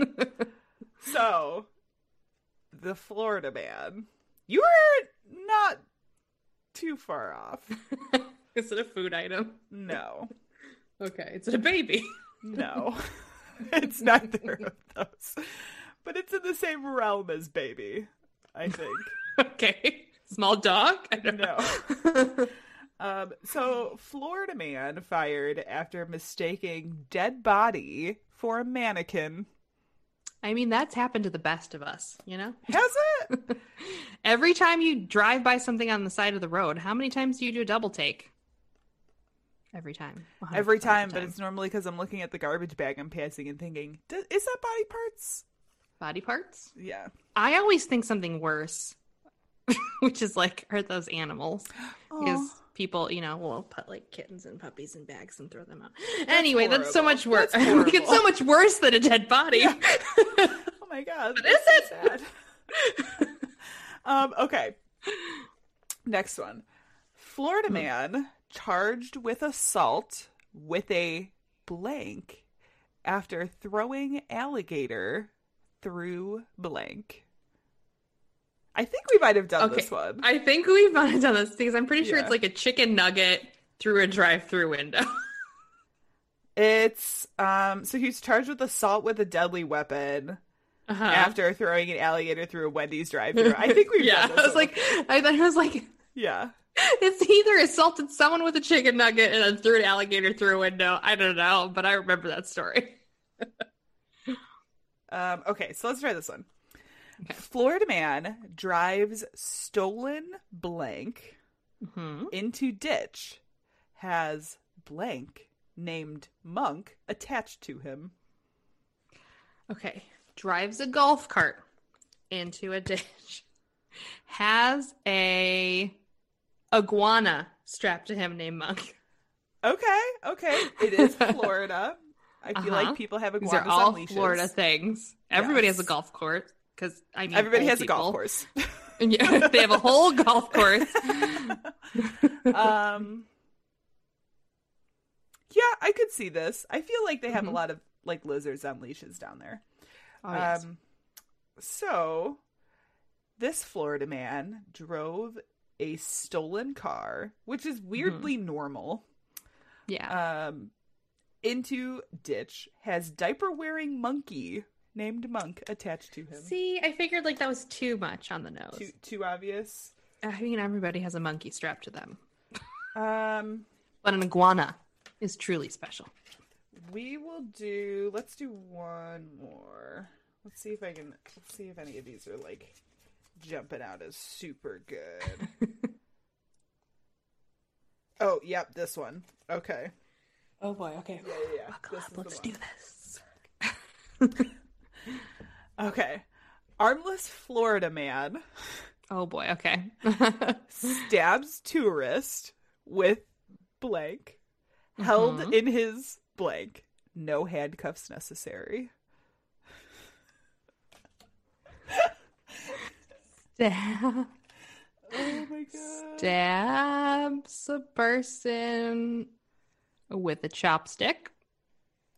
[laughs] so, the Florida man You were not too far off. [laughs] Is it a food item? No. Okay. Is it a baby? [laughs] No. it's neither of those. But it's in the same realm as baby, I think. okay. Small dog? I don't No. Um, so Florida man fired after mistaking dead body for a mannequin. I mean, that's happened to the best of us, you know? [laughs] Has it? Every time you drive by something on the side of the road, how many times do you do a double take? Every time. Every time, but it's normally because I'm looking at the garbage bag I'm passing and thinking, "Does- is that body parts? body parts. Yeah. I always think something worse, [laughs] which is like, are those animals? Because. People, you know, will put like kittens and puppies in bags and throw them out. anyway, that's so much worse. [laughs] It's so much worse than a dead body. [laughs] Oh my god. What is that's so sad. [laughs] um, okay. Next one. Florida Hmm. man charged with assault with a blank after throwing alligator through blank. I think we might have done Okay. this one. I think we might have done this because I'm pretty sure Yeah. it's like a chicken nugget through a drive-through window. [laughs] It's um so he's charged with assault with a deadly weapon Uh-huh. after throwing an alligator through a Wendy's drive-through. I think we've [laughs] yeah, done this I was like, I I was like, yeah. [laughs] it's either assaulted someone with a chicken nugget and then threw an alligator through a window. I don't know, but I remember that story. Um, okay, so let's try this one. Florida man drives stolen blank hmm into ditch, has blank named Monk attached to him. Okay, drives a golf cart into a ditch, [laughs] has a iguana strapped to him named Monk. Okay, okay, it is [laughs] Florida. I feel Uh-huh. like people have These iguanas are all. Florida things. Everybody has a golf course because I mean, Everybody old has a golf course. [laughs] Yeah, [laughs] they have a whole golf course. [laughs] um, yeah, I could see this. I feel like they have Mhm. a lot of like lizards on leashes down there. Oh, yes. Um, so this Florida man drove a stolen car, which is weirdly normal, yeah. um, into ditch. Has diaper wearing monkey named Monk attached to him. See, I figured like that was too much on the nose. Too too obvious. I mean, everybody has a monkey strapped to them, Um, but an iguana is truly special. we will do. Let's do one more. Let's see if I can. Let's see if any of these are like jumping out as super good. [laughs] oh, yep, this one. Okay. Oh boy. Okay. Yeah, yeah, yeah. This up. is Let's one. do this. [laughs] Okay. Armless Florida man Oh boy. Okay. [laughs] stabs tourist with blank held Mhm. in his blank. No handcuffs necessary. Stab, [laughs] Oh my god. stabs a person with a chopstick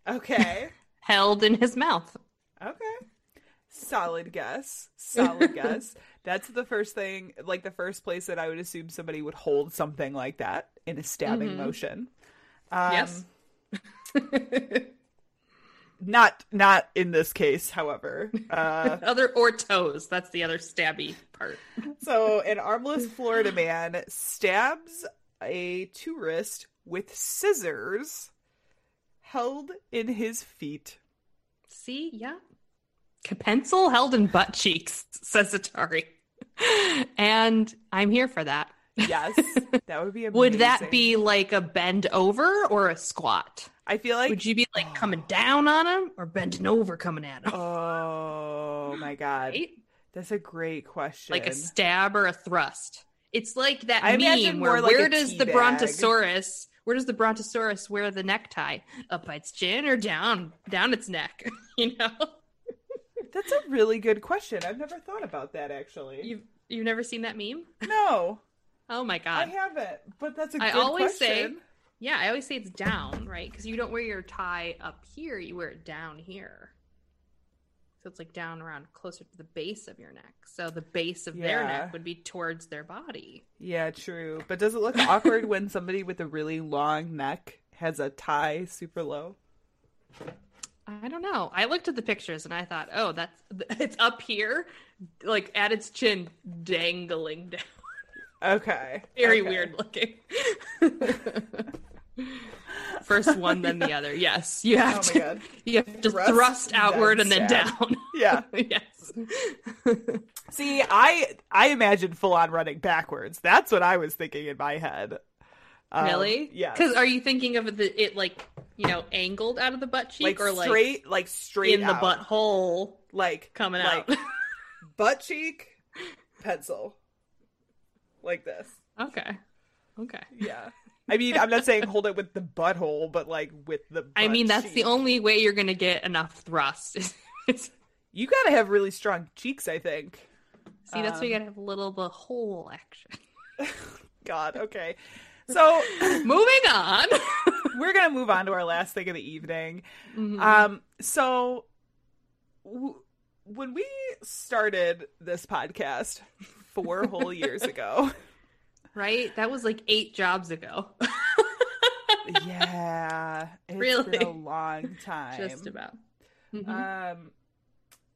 Okay. [laughs] held in his mouth. Okay. Solid guess. Solid [laughs] guess. That's the first thing, like the first place that I would assume somebody would hold something like that in a stabbing Mhm. motion. Um, Yes. Not not in this case, however. Uh, [laughs] other or toes. That's the other stabby part. so an armless Florida man stabs a tourist with scissors held in his feet. See, yeah. Pencil held in butt cheeks, says Atari. And I'm here for that. Yes, that would be amazing. [laughs] Would that be like a bend over or a squat? I feel like Would you be like coming down on him or bending over coming at him? Oh my god. Right? That's a great question. Like a stab or a thrust. It's like that I meme where like where a does the teabag. brontosaurus where does the brontosaurus wear the necktie? Up by its chin or down down its neck? [laughs] you know? That's a really good question. I've never thought about that actually. You've you've never seen that meme? No, [laughs] Oh my god. I haven't. But that's a I good always question. say Yeah, I always say it's down, right? Because you don't wear your tie up here, you wear it down here. So it's like down around closer to the base of your neck. So the base of their neck would be towards their body. Yeah, true. But does it look awkward when somebody with a really long neck has a tie super low? I don't know. I looked at the pictures and I thought, oh, that's [laughs] it's up here, like at its chin, dangling down. Okay. Very okay. weird looking. [laughs] First one, then the other. Yes, you have Oh to. You have to Thrust, thrust, outward and then stab. down. [laughs] Yeah. [laughs] yes. See, I I imagine full on running backwards. That's what I was thinking in my head. Um, really? Yeah. Because are you thinking of the, it like you know angled out of the butt cheek like or like straight, like straight in the out. butthole like coming like, out? [laughs] butt cheek, pencil, like this. okay. Okay. Yeah. I mean, I'm not saying hold it with the butthole, but like with the. I mean, that's the only way you're gonna get enough thrust. [laughs] You gotta have really strong cheeks, I think. See, that's why you Um, gotta have a little the whole action. [laughs] God, okay. So [laughs] Moving on. we're gonna move on to our last thing of the evening. Mhm. Um, so w- when we started this podcast four whole years ago, right? That was like eight jobs ago. yeah, [laughs] it's Really? been a long time. Just about. Mhm. Um,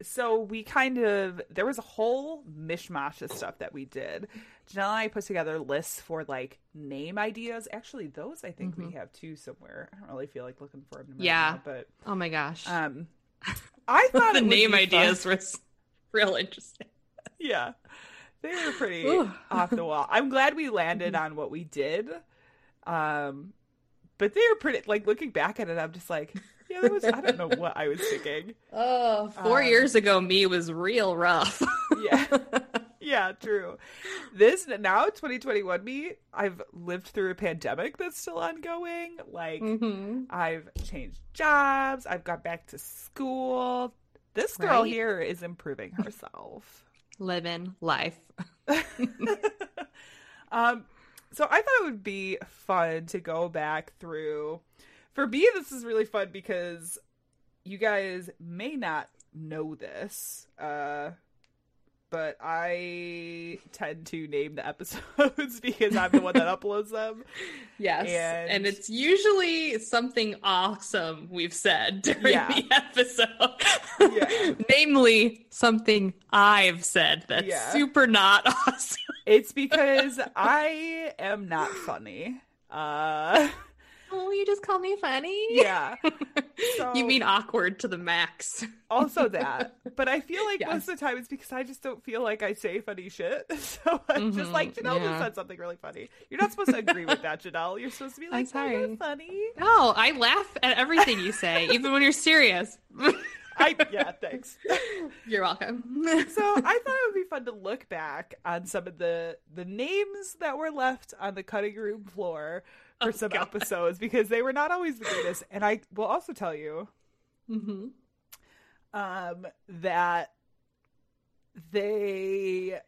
so we kind of there was a whole mishmash of stuff that we did. Janelle and I put together lists for like name ideas. Actually, those I think we have too somewhere. I don't really feel like looking for them. Right Mm-hmm. Yeah. now, but oh my gosh. um, [laughs] I thought the name ideas fun- [laughs] were real interesting. yeah, they were pretty [sighs] Ooh. Mm-hmm. off the wall. I'm glad we landed on what we did. Um, but they were pretty. Like looking back at it, I'm just like, yeah, that was. I don't know what I was thinking. [laughs] Oh, four Um, years ago, me was real rough. [laughs] yeah yeah true this now 2021 me i've lived through a pandemic that's still ongoing like hmm i've changed jobs i've got back to school this girl Right? here is improving herself Living life. [laughs] [laughs] um so i thought it would be fun to go back through for me this is really fun because you guys may not know this uh but I tend to name the episodes [laughs] because I'm the one that uploads them. [laughs] Yes. And- And, it's usually something awesome we've said [laughs] during Yeah. the episode. Yeah. Namely, something I've said that's Yeah. super not awesome. It's because I am not funny. Uh Oh, you just call me funny? yeah. [laughs] So you mean awkward to the max. [laughs] also that. But I feel like Yes. most of the time it's because I just don't feel like I say funny shit. [laughs] So I'm just Mhm, like, Janelle just yeah. said something really funny. You're not supposed to agree with that, Janelle. You're supposed to be I'm like, "Oh, sorry. that's funny. No, I laugh at everything you say, even when you're serious. I yeah, thanks. You're welcome. so I thought it would be fun to look back on some of the the names that were left on the cutting room floor for Oh, some God. episodes because they were not always the greatest. And I will also tell you hmm um, that they.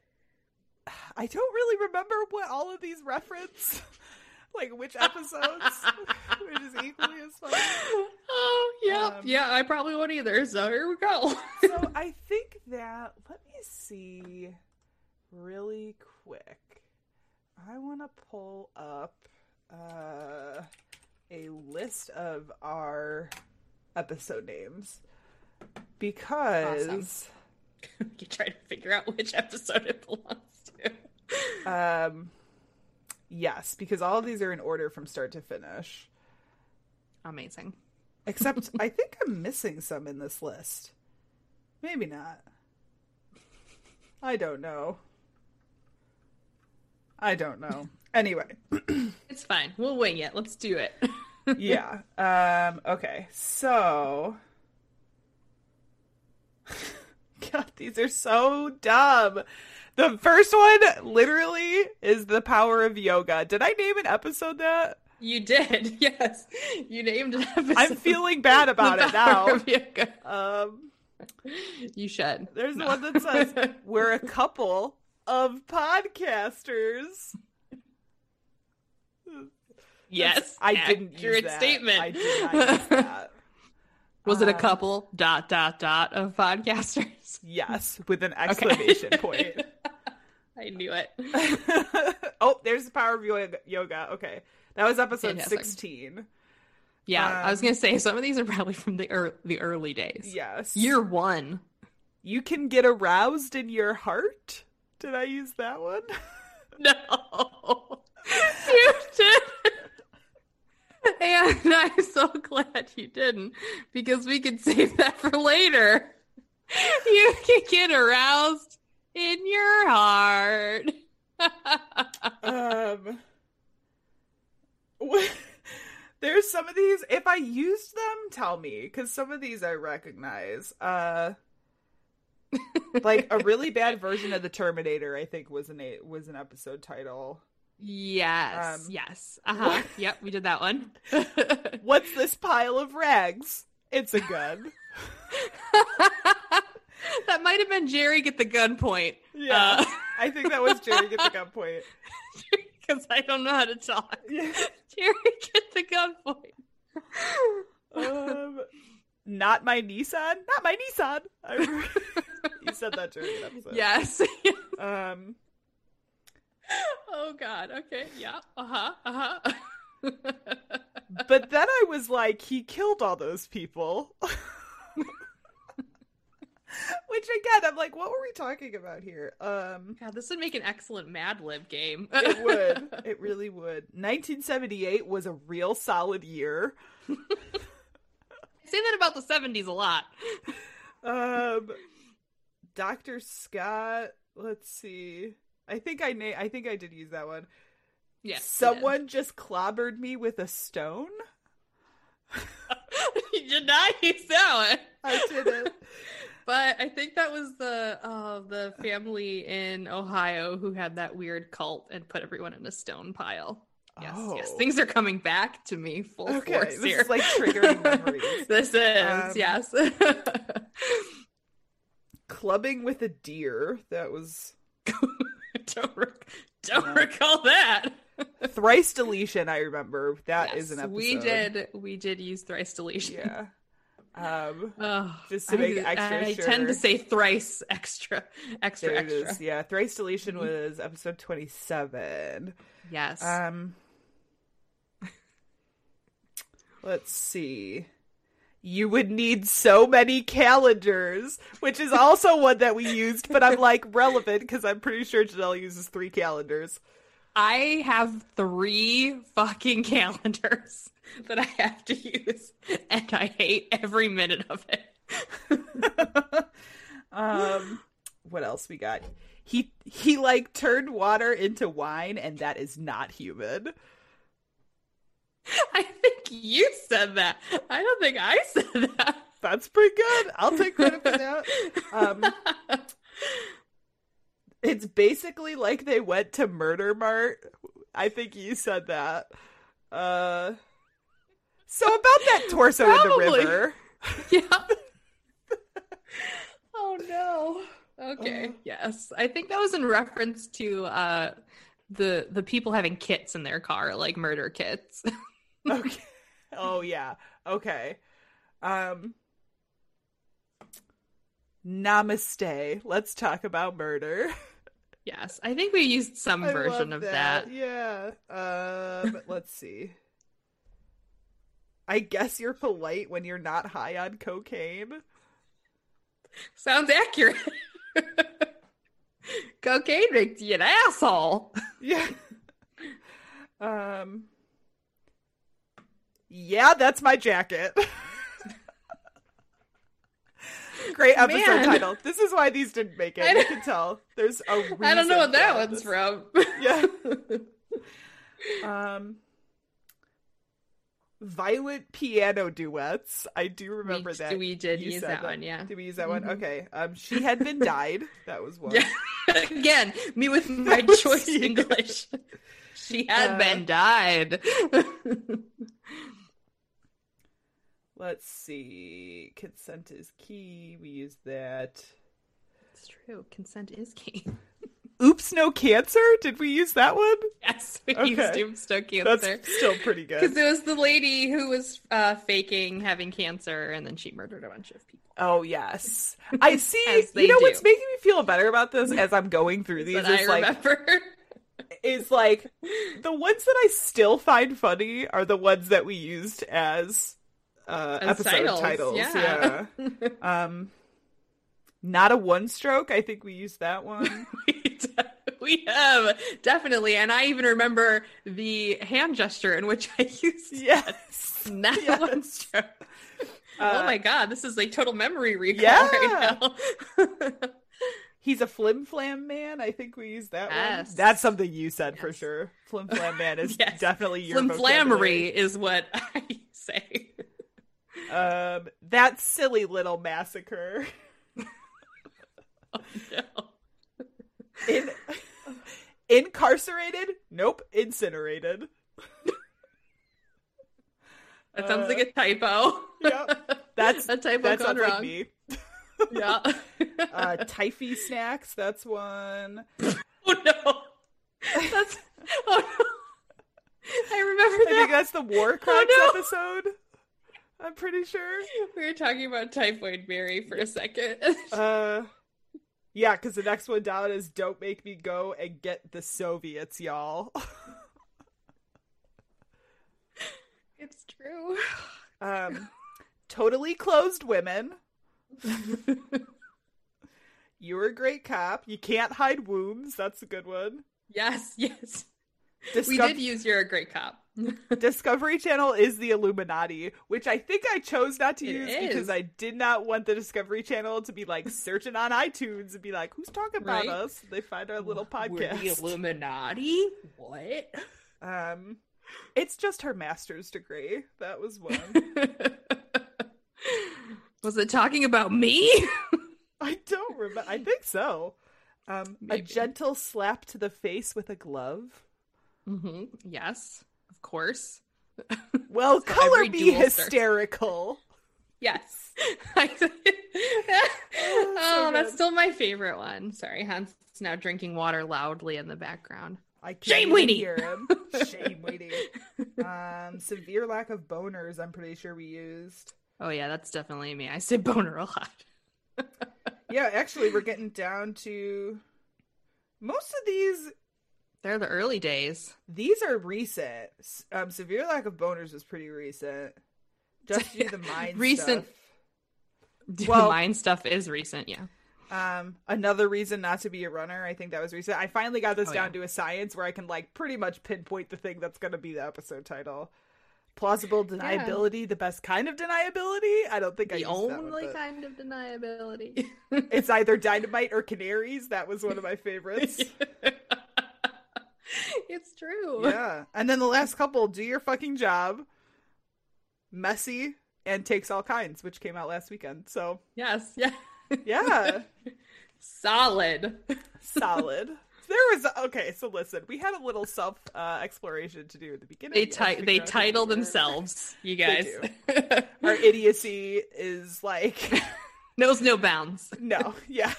I don't really remember what all of these reference, [laughs] like which episodes, [laughs] which is equally as fun. Oh, yeah, Um, yeah. I probably won't either. So here we go. [laughs] so I think that let me see really quick. I want to pull up uh, a list of our episode names because [laughs] you try to figure out which episode it belongs to. um yes, because all of these are in order from start to finish. Amazing. Except [laughs] I think I'm missing some in this list. Maybe not. I don't know. I don't know. Anyway, It's fine. We'll wing it. Let's do it. [laughs] yeah. Um okay. So [laughs] God, these are so dumb. The first one literally is the power of yoga. Did I name an episode that? You did, [laughs] yes. You named an episode. I'm feeling bad about it now. Um You should. There's No. one that says we're a couple of podcasters. Yes. I didn't use accurate that. statement. I did not use [laughs] that. Was it a Um, couple dot dot dot of podcasters? Yes, with an [laughs] exclamation point. [laughs] I knew it. oh, there's the power of yoga. yoga. Okay, that was episode Fantastic. sixteen. Yeah, I was Um, gonna say some of these are probably from the ear the early days. Yes, Year one. You can get aroused in your heart. Did I use that one? No, you did. [laughs] And I'm so glad you didn't because we could save that for later. [laughs] You can get aroused in your heart. [laughs] um, there's some of these. If I used them, tell me because some of these I recognize. Uh, like a really bad version of the Terminator, I think was an was an episode title. Yes, Um, yes. Uh huh. Yep, we did that one. [laughs] What's this pile of rags? It's a gun. [laughs] that might have been Jerry get the gun point. Yeah, Uh, I think that was Jerry get the gun [laughs] point. because I don't know how to talk. Yeah. Jerry get the gun point. um, not my Nissan. Not my Nissan. I you said that during an episode. Yes. Um. Oh God. Okay. Yeah. Uh huh. Uh huh. [laughs] But then I was like, he killed all those people. [laughs] Which again, I'm like, what were we talking about here? Um, God, this would make an excellent Mad Lib game. it [laughs] would. It really would. 1978 was a real solid year. I say that about the '70s a lot. Um, Dr. Scott. Let's see. I think I na- I think I did use that one. Yes. Someone just clobbered me with a stone. [laughs] you did not use that one. I didn't. [laughs] But I think that was the uh, the family in Ohio who had that weird cult and put everyone in a stone pile. Yes, yes, Oh. things are coming back to me full Okay, force this here. is, like, triggering memories. [laughs] this is Um, yes. Clubbing with a deer. That was [laughs] don't rec- don't No. recall that. [laughs] thrice deletion. I remember that is Yes, an episode. We did we did use thrice deletion. Yeah. Um, [laughs] Oh, Just to make I, extra I sure. tend to say thrice extra, extra, there extra. is. Yeah, thrice deletion Mm-hmm. was episode twenty-seven. Yes. Um, let's see. You would need so many calendars, which is also one that we used, but I'm like relevant because I'm pretty sure Janelle uses three calendars. I have three fucking [laughs] calendars that I have to use, and I hate every minute of it. [laughs] um, what else we got? He he like turned water into wine, and that is not human. [laughs] I think you said that. I don't think I [laughs] said that. That's pretty good. I'll take credit for that. Um, [laughs] it's basically like they went to Murder Mart. I think you said that. Uh, so about that torso in the Probably. river. yeah. oh no. Okay. Uh. yes. I think that was in reference to uh the the people having kits in their car, like murder kits. Okay. [laughs] Oh yeah. Okay. Um. Namaste. Let's talk about murder. [laughs] yes. I think we used some I version of that. Yeah. Um, [laughs] let's see. I guess you're polite when you're not high on cocaine. Sounds accurate. Cocaine makes you an asshole. Yeah. um. Yeah, that's my jacket. [laughs] Great episode Man. title. This is why these didn't make it. I You can tell. There's a reason. I don't know what that one's this. from. [laughs] Yeah. [laughs] Um. Violent piano duets. I do remember We- that. we did You use said that one, yeah. Did we use that one? Mhm. Okay. Um. She had been died. That was one. Yeah. Again, me with my choice. English. She had Uh, been died. Let's see. Consent is key. We use that. it's true. Consent is key. [laughs] Oops, no cancer. Did we use that one? Yes, we Okay. used tombstone cancer. That's still pretty good. Because it was the lady who was uh, faking having cancer, and then she murdered a bunch of people. Oh yes, I [laughs] see. You know do. what's making me feel better about this [laughs] as I'm going through these That I is like remember. is like the ones that I still find funny are the ones that we used as uh episode titles, titles. yeah. Yeah. [laughs] um not a one stroke. I think we used that one. [laughs] we have definitely, and I even remember the hand gesture in which I [laughs] used yes. that Yes. one stroke. Uh, oh my god, this is like total memory recall Yeah. right now. He's a flim flam man. I think we used that one. Yes. That's something you said for sure. Flim flam man is Yes. definitely your Flimflammery vocabulary. is what I say. Um, that silly little massacre. [laughs] No. In- incarcerated? Nope. Incinerated. That sounds Uh, like a typo. Yep. That's [laughs] a typo that gone sounds wrong. like me. [laughs] Yeah. Uh, Typhy snacks. That's one. oh no. That's oh no. I remember I think that. that's the War Crimes no. episode. I'm pretty sure. We were talking about typhoid Mary for a second. [laughs] Uh, yeah, because the next one down is "Don't make me go and get the Soviets, y'all." [laughs] it's true. [sighs] Um, totally closed women. [laughs] You're a great cop. You can't hide wombs. That's a good one. Yes, yes. We did use You're a Great Cop. [laughs] Discovery Channel is the Illuminati, which I think I chose not to It use is. because I did not want the Discovery Channel to be like searching on iTunes and be like, "Who's talking about Right? us?" They find our little We're the. Illuminati? What? Um, it's just her master's degree. That was one. [laughs] Was it talking about me? [laughs] I don't remember. I think so. Um, a gentle slap to the face with a glove. Mm-hmm. Yes, of course. [laughs] Well, So color be duel starts- hysterical. Yes. [laughs] [laughs] oh, that's good. still my favorite one. Sorry, Hans is now drinking water loudly in the background. I can't Shame Weenie! hear him. Shame Weenie. Um, severe lack of boners. I'm pretty sure we used. Oh yeah, that's definitely me. I say boner a lot. Yeah, actually, we're getting down to most of these. They're the early days. These are recent. Um, severe lack of boners was pretty recent. Just do the [laughs] mind Recent- stuff. [laughs] Well, Well- mine stuff is recent, yeah. Um, another reason not to be a runner. I think that was recent. I finally got this Oh, down yeah. to a science where I can like pretty much pinpoint the thing that's going to be the episode title. Plausible deniability, the best kind of deniability. I don't think I The one, only kind of deniability. [laughs] It's either dynamite or canaries. That was one of my favorites. [laughs] it's true. yeah, and then the last couple, do your fucking job. Messy and takes all kinds, which came out last weekend. So Yes. Yeah. [laughs] yeah. Solid. solid. [laughs] There was okay. So listen, we had a little self uh, exploration to do at the beginning. They ti- they title themselves, you guys. Our idiocy is like Knows no bounds. no, yeah.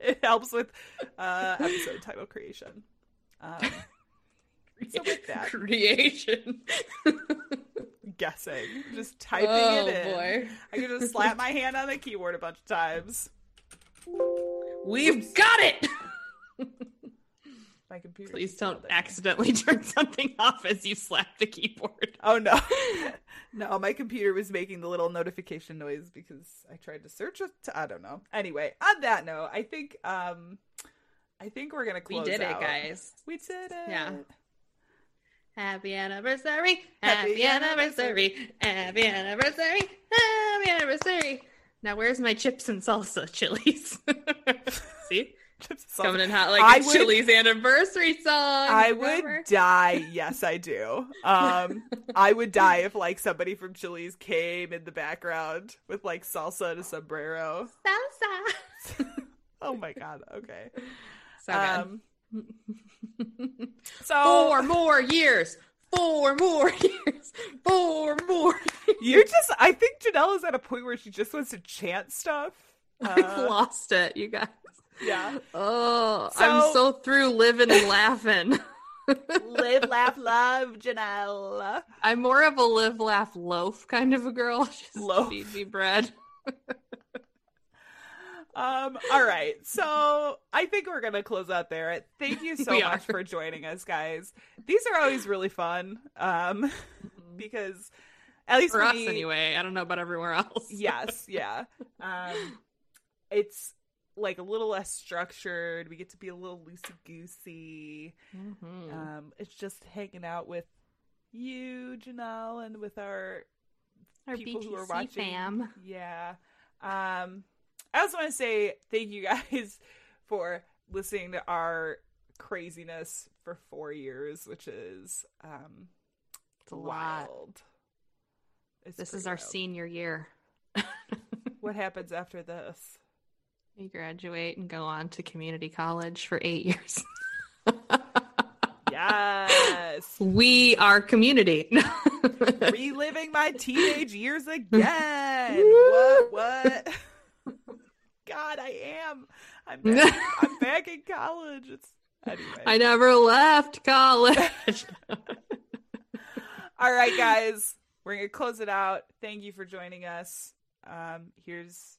It helps with uh, episode title creation. Um, [laughs] So with that- creation. [laughs] guessing, just typing oh it in. boy, I could just slap my hand on the keyboard a bunch of times. we've got it. My computer. Please don't yelled at me. accidentally [laughs] turn something off as you slap the keyboard. Oh no, no! My computer was making the little notification noise because I tried to search it. I don't know. Anyway, on that note, I think um, I think we're gonna close. We did out. it, guys. We did it. Yeah. Happy anniversary! Happy Happy anniversary! Happy anniversary! Happy anniversary! Now, where's my chips and salsa chilies? [laughs] See, Chips and salsa. coming in hot like I a would- Chili's anniversary song. I remember? would die. [laughs] Yes, I do. Um, I would die if like somebody from Chili's came in the background with like salsa and a sombrero. salsa. [laughs] Oh my god. Okay. So good. Um, [laughs] so Four more years. Four more [laughs] years. Four more. you just, I think Janelle is at a point where she just wants to chant stuff. I've Uh, lost it, you guys. Yeah. Oh, So- I'm so through living and laughing. [laughs] Live, laugh, love, Janelle. I'm more of a live, laugh, loaf kind of a girl. Just Loaf. feed me bread. Um, all right. So I think we're gonna close out there. Thank you [laughs] so We much are. for joining us, guys. These are always really fun. Um [laughs] because at least For us, anyway. I don't know about everywhere else. yes, [laughs] yeah. Um it's like a little less structured. We get to be a little loosey goosey. Mhm. Um, it's just hanging out with you, Janelle, and with our Our people who are BTC watching. fam. Yeah. Um, I also want to say thank you guys [laughs] for listening to our craziness for four years, which is um It's wild. It's This is our wild. senior year. [laughs] What happens after this? We graduate and go on to community college for eight years. Yes. [laughs] we are community. Reliving my teenage years again. what? What? God, I am. I'm [laughs] back, I'm back in college. It's anyway. I never left college. [laughs] [laughs] All right, guys, we're gonna close it out. Thank you for joining us. Um, here's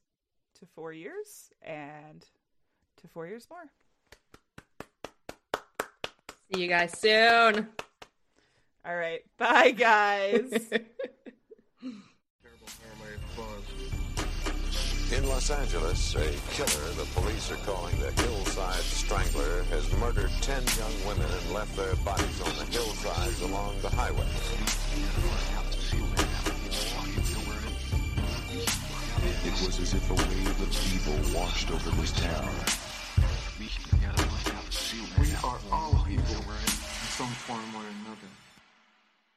to four years and to four years more. See you guys soon. All right, bye, guys. In Los Angeles, a killer the police are calling the Hillside Strangler has murdered 10 young women and left their bodies on the hillsides along the highway. It was as if a wave of evil washed over this town. We are all evil in some form or another.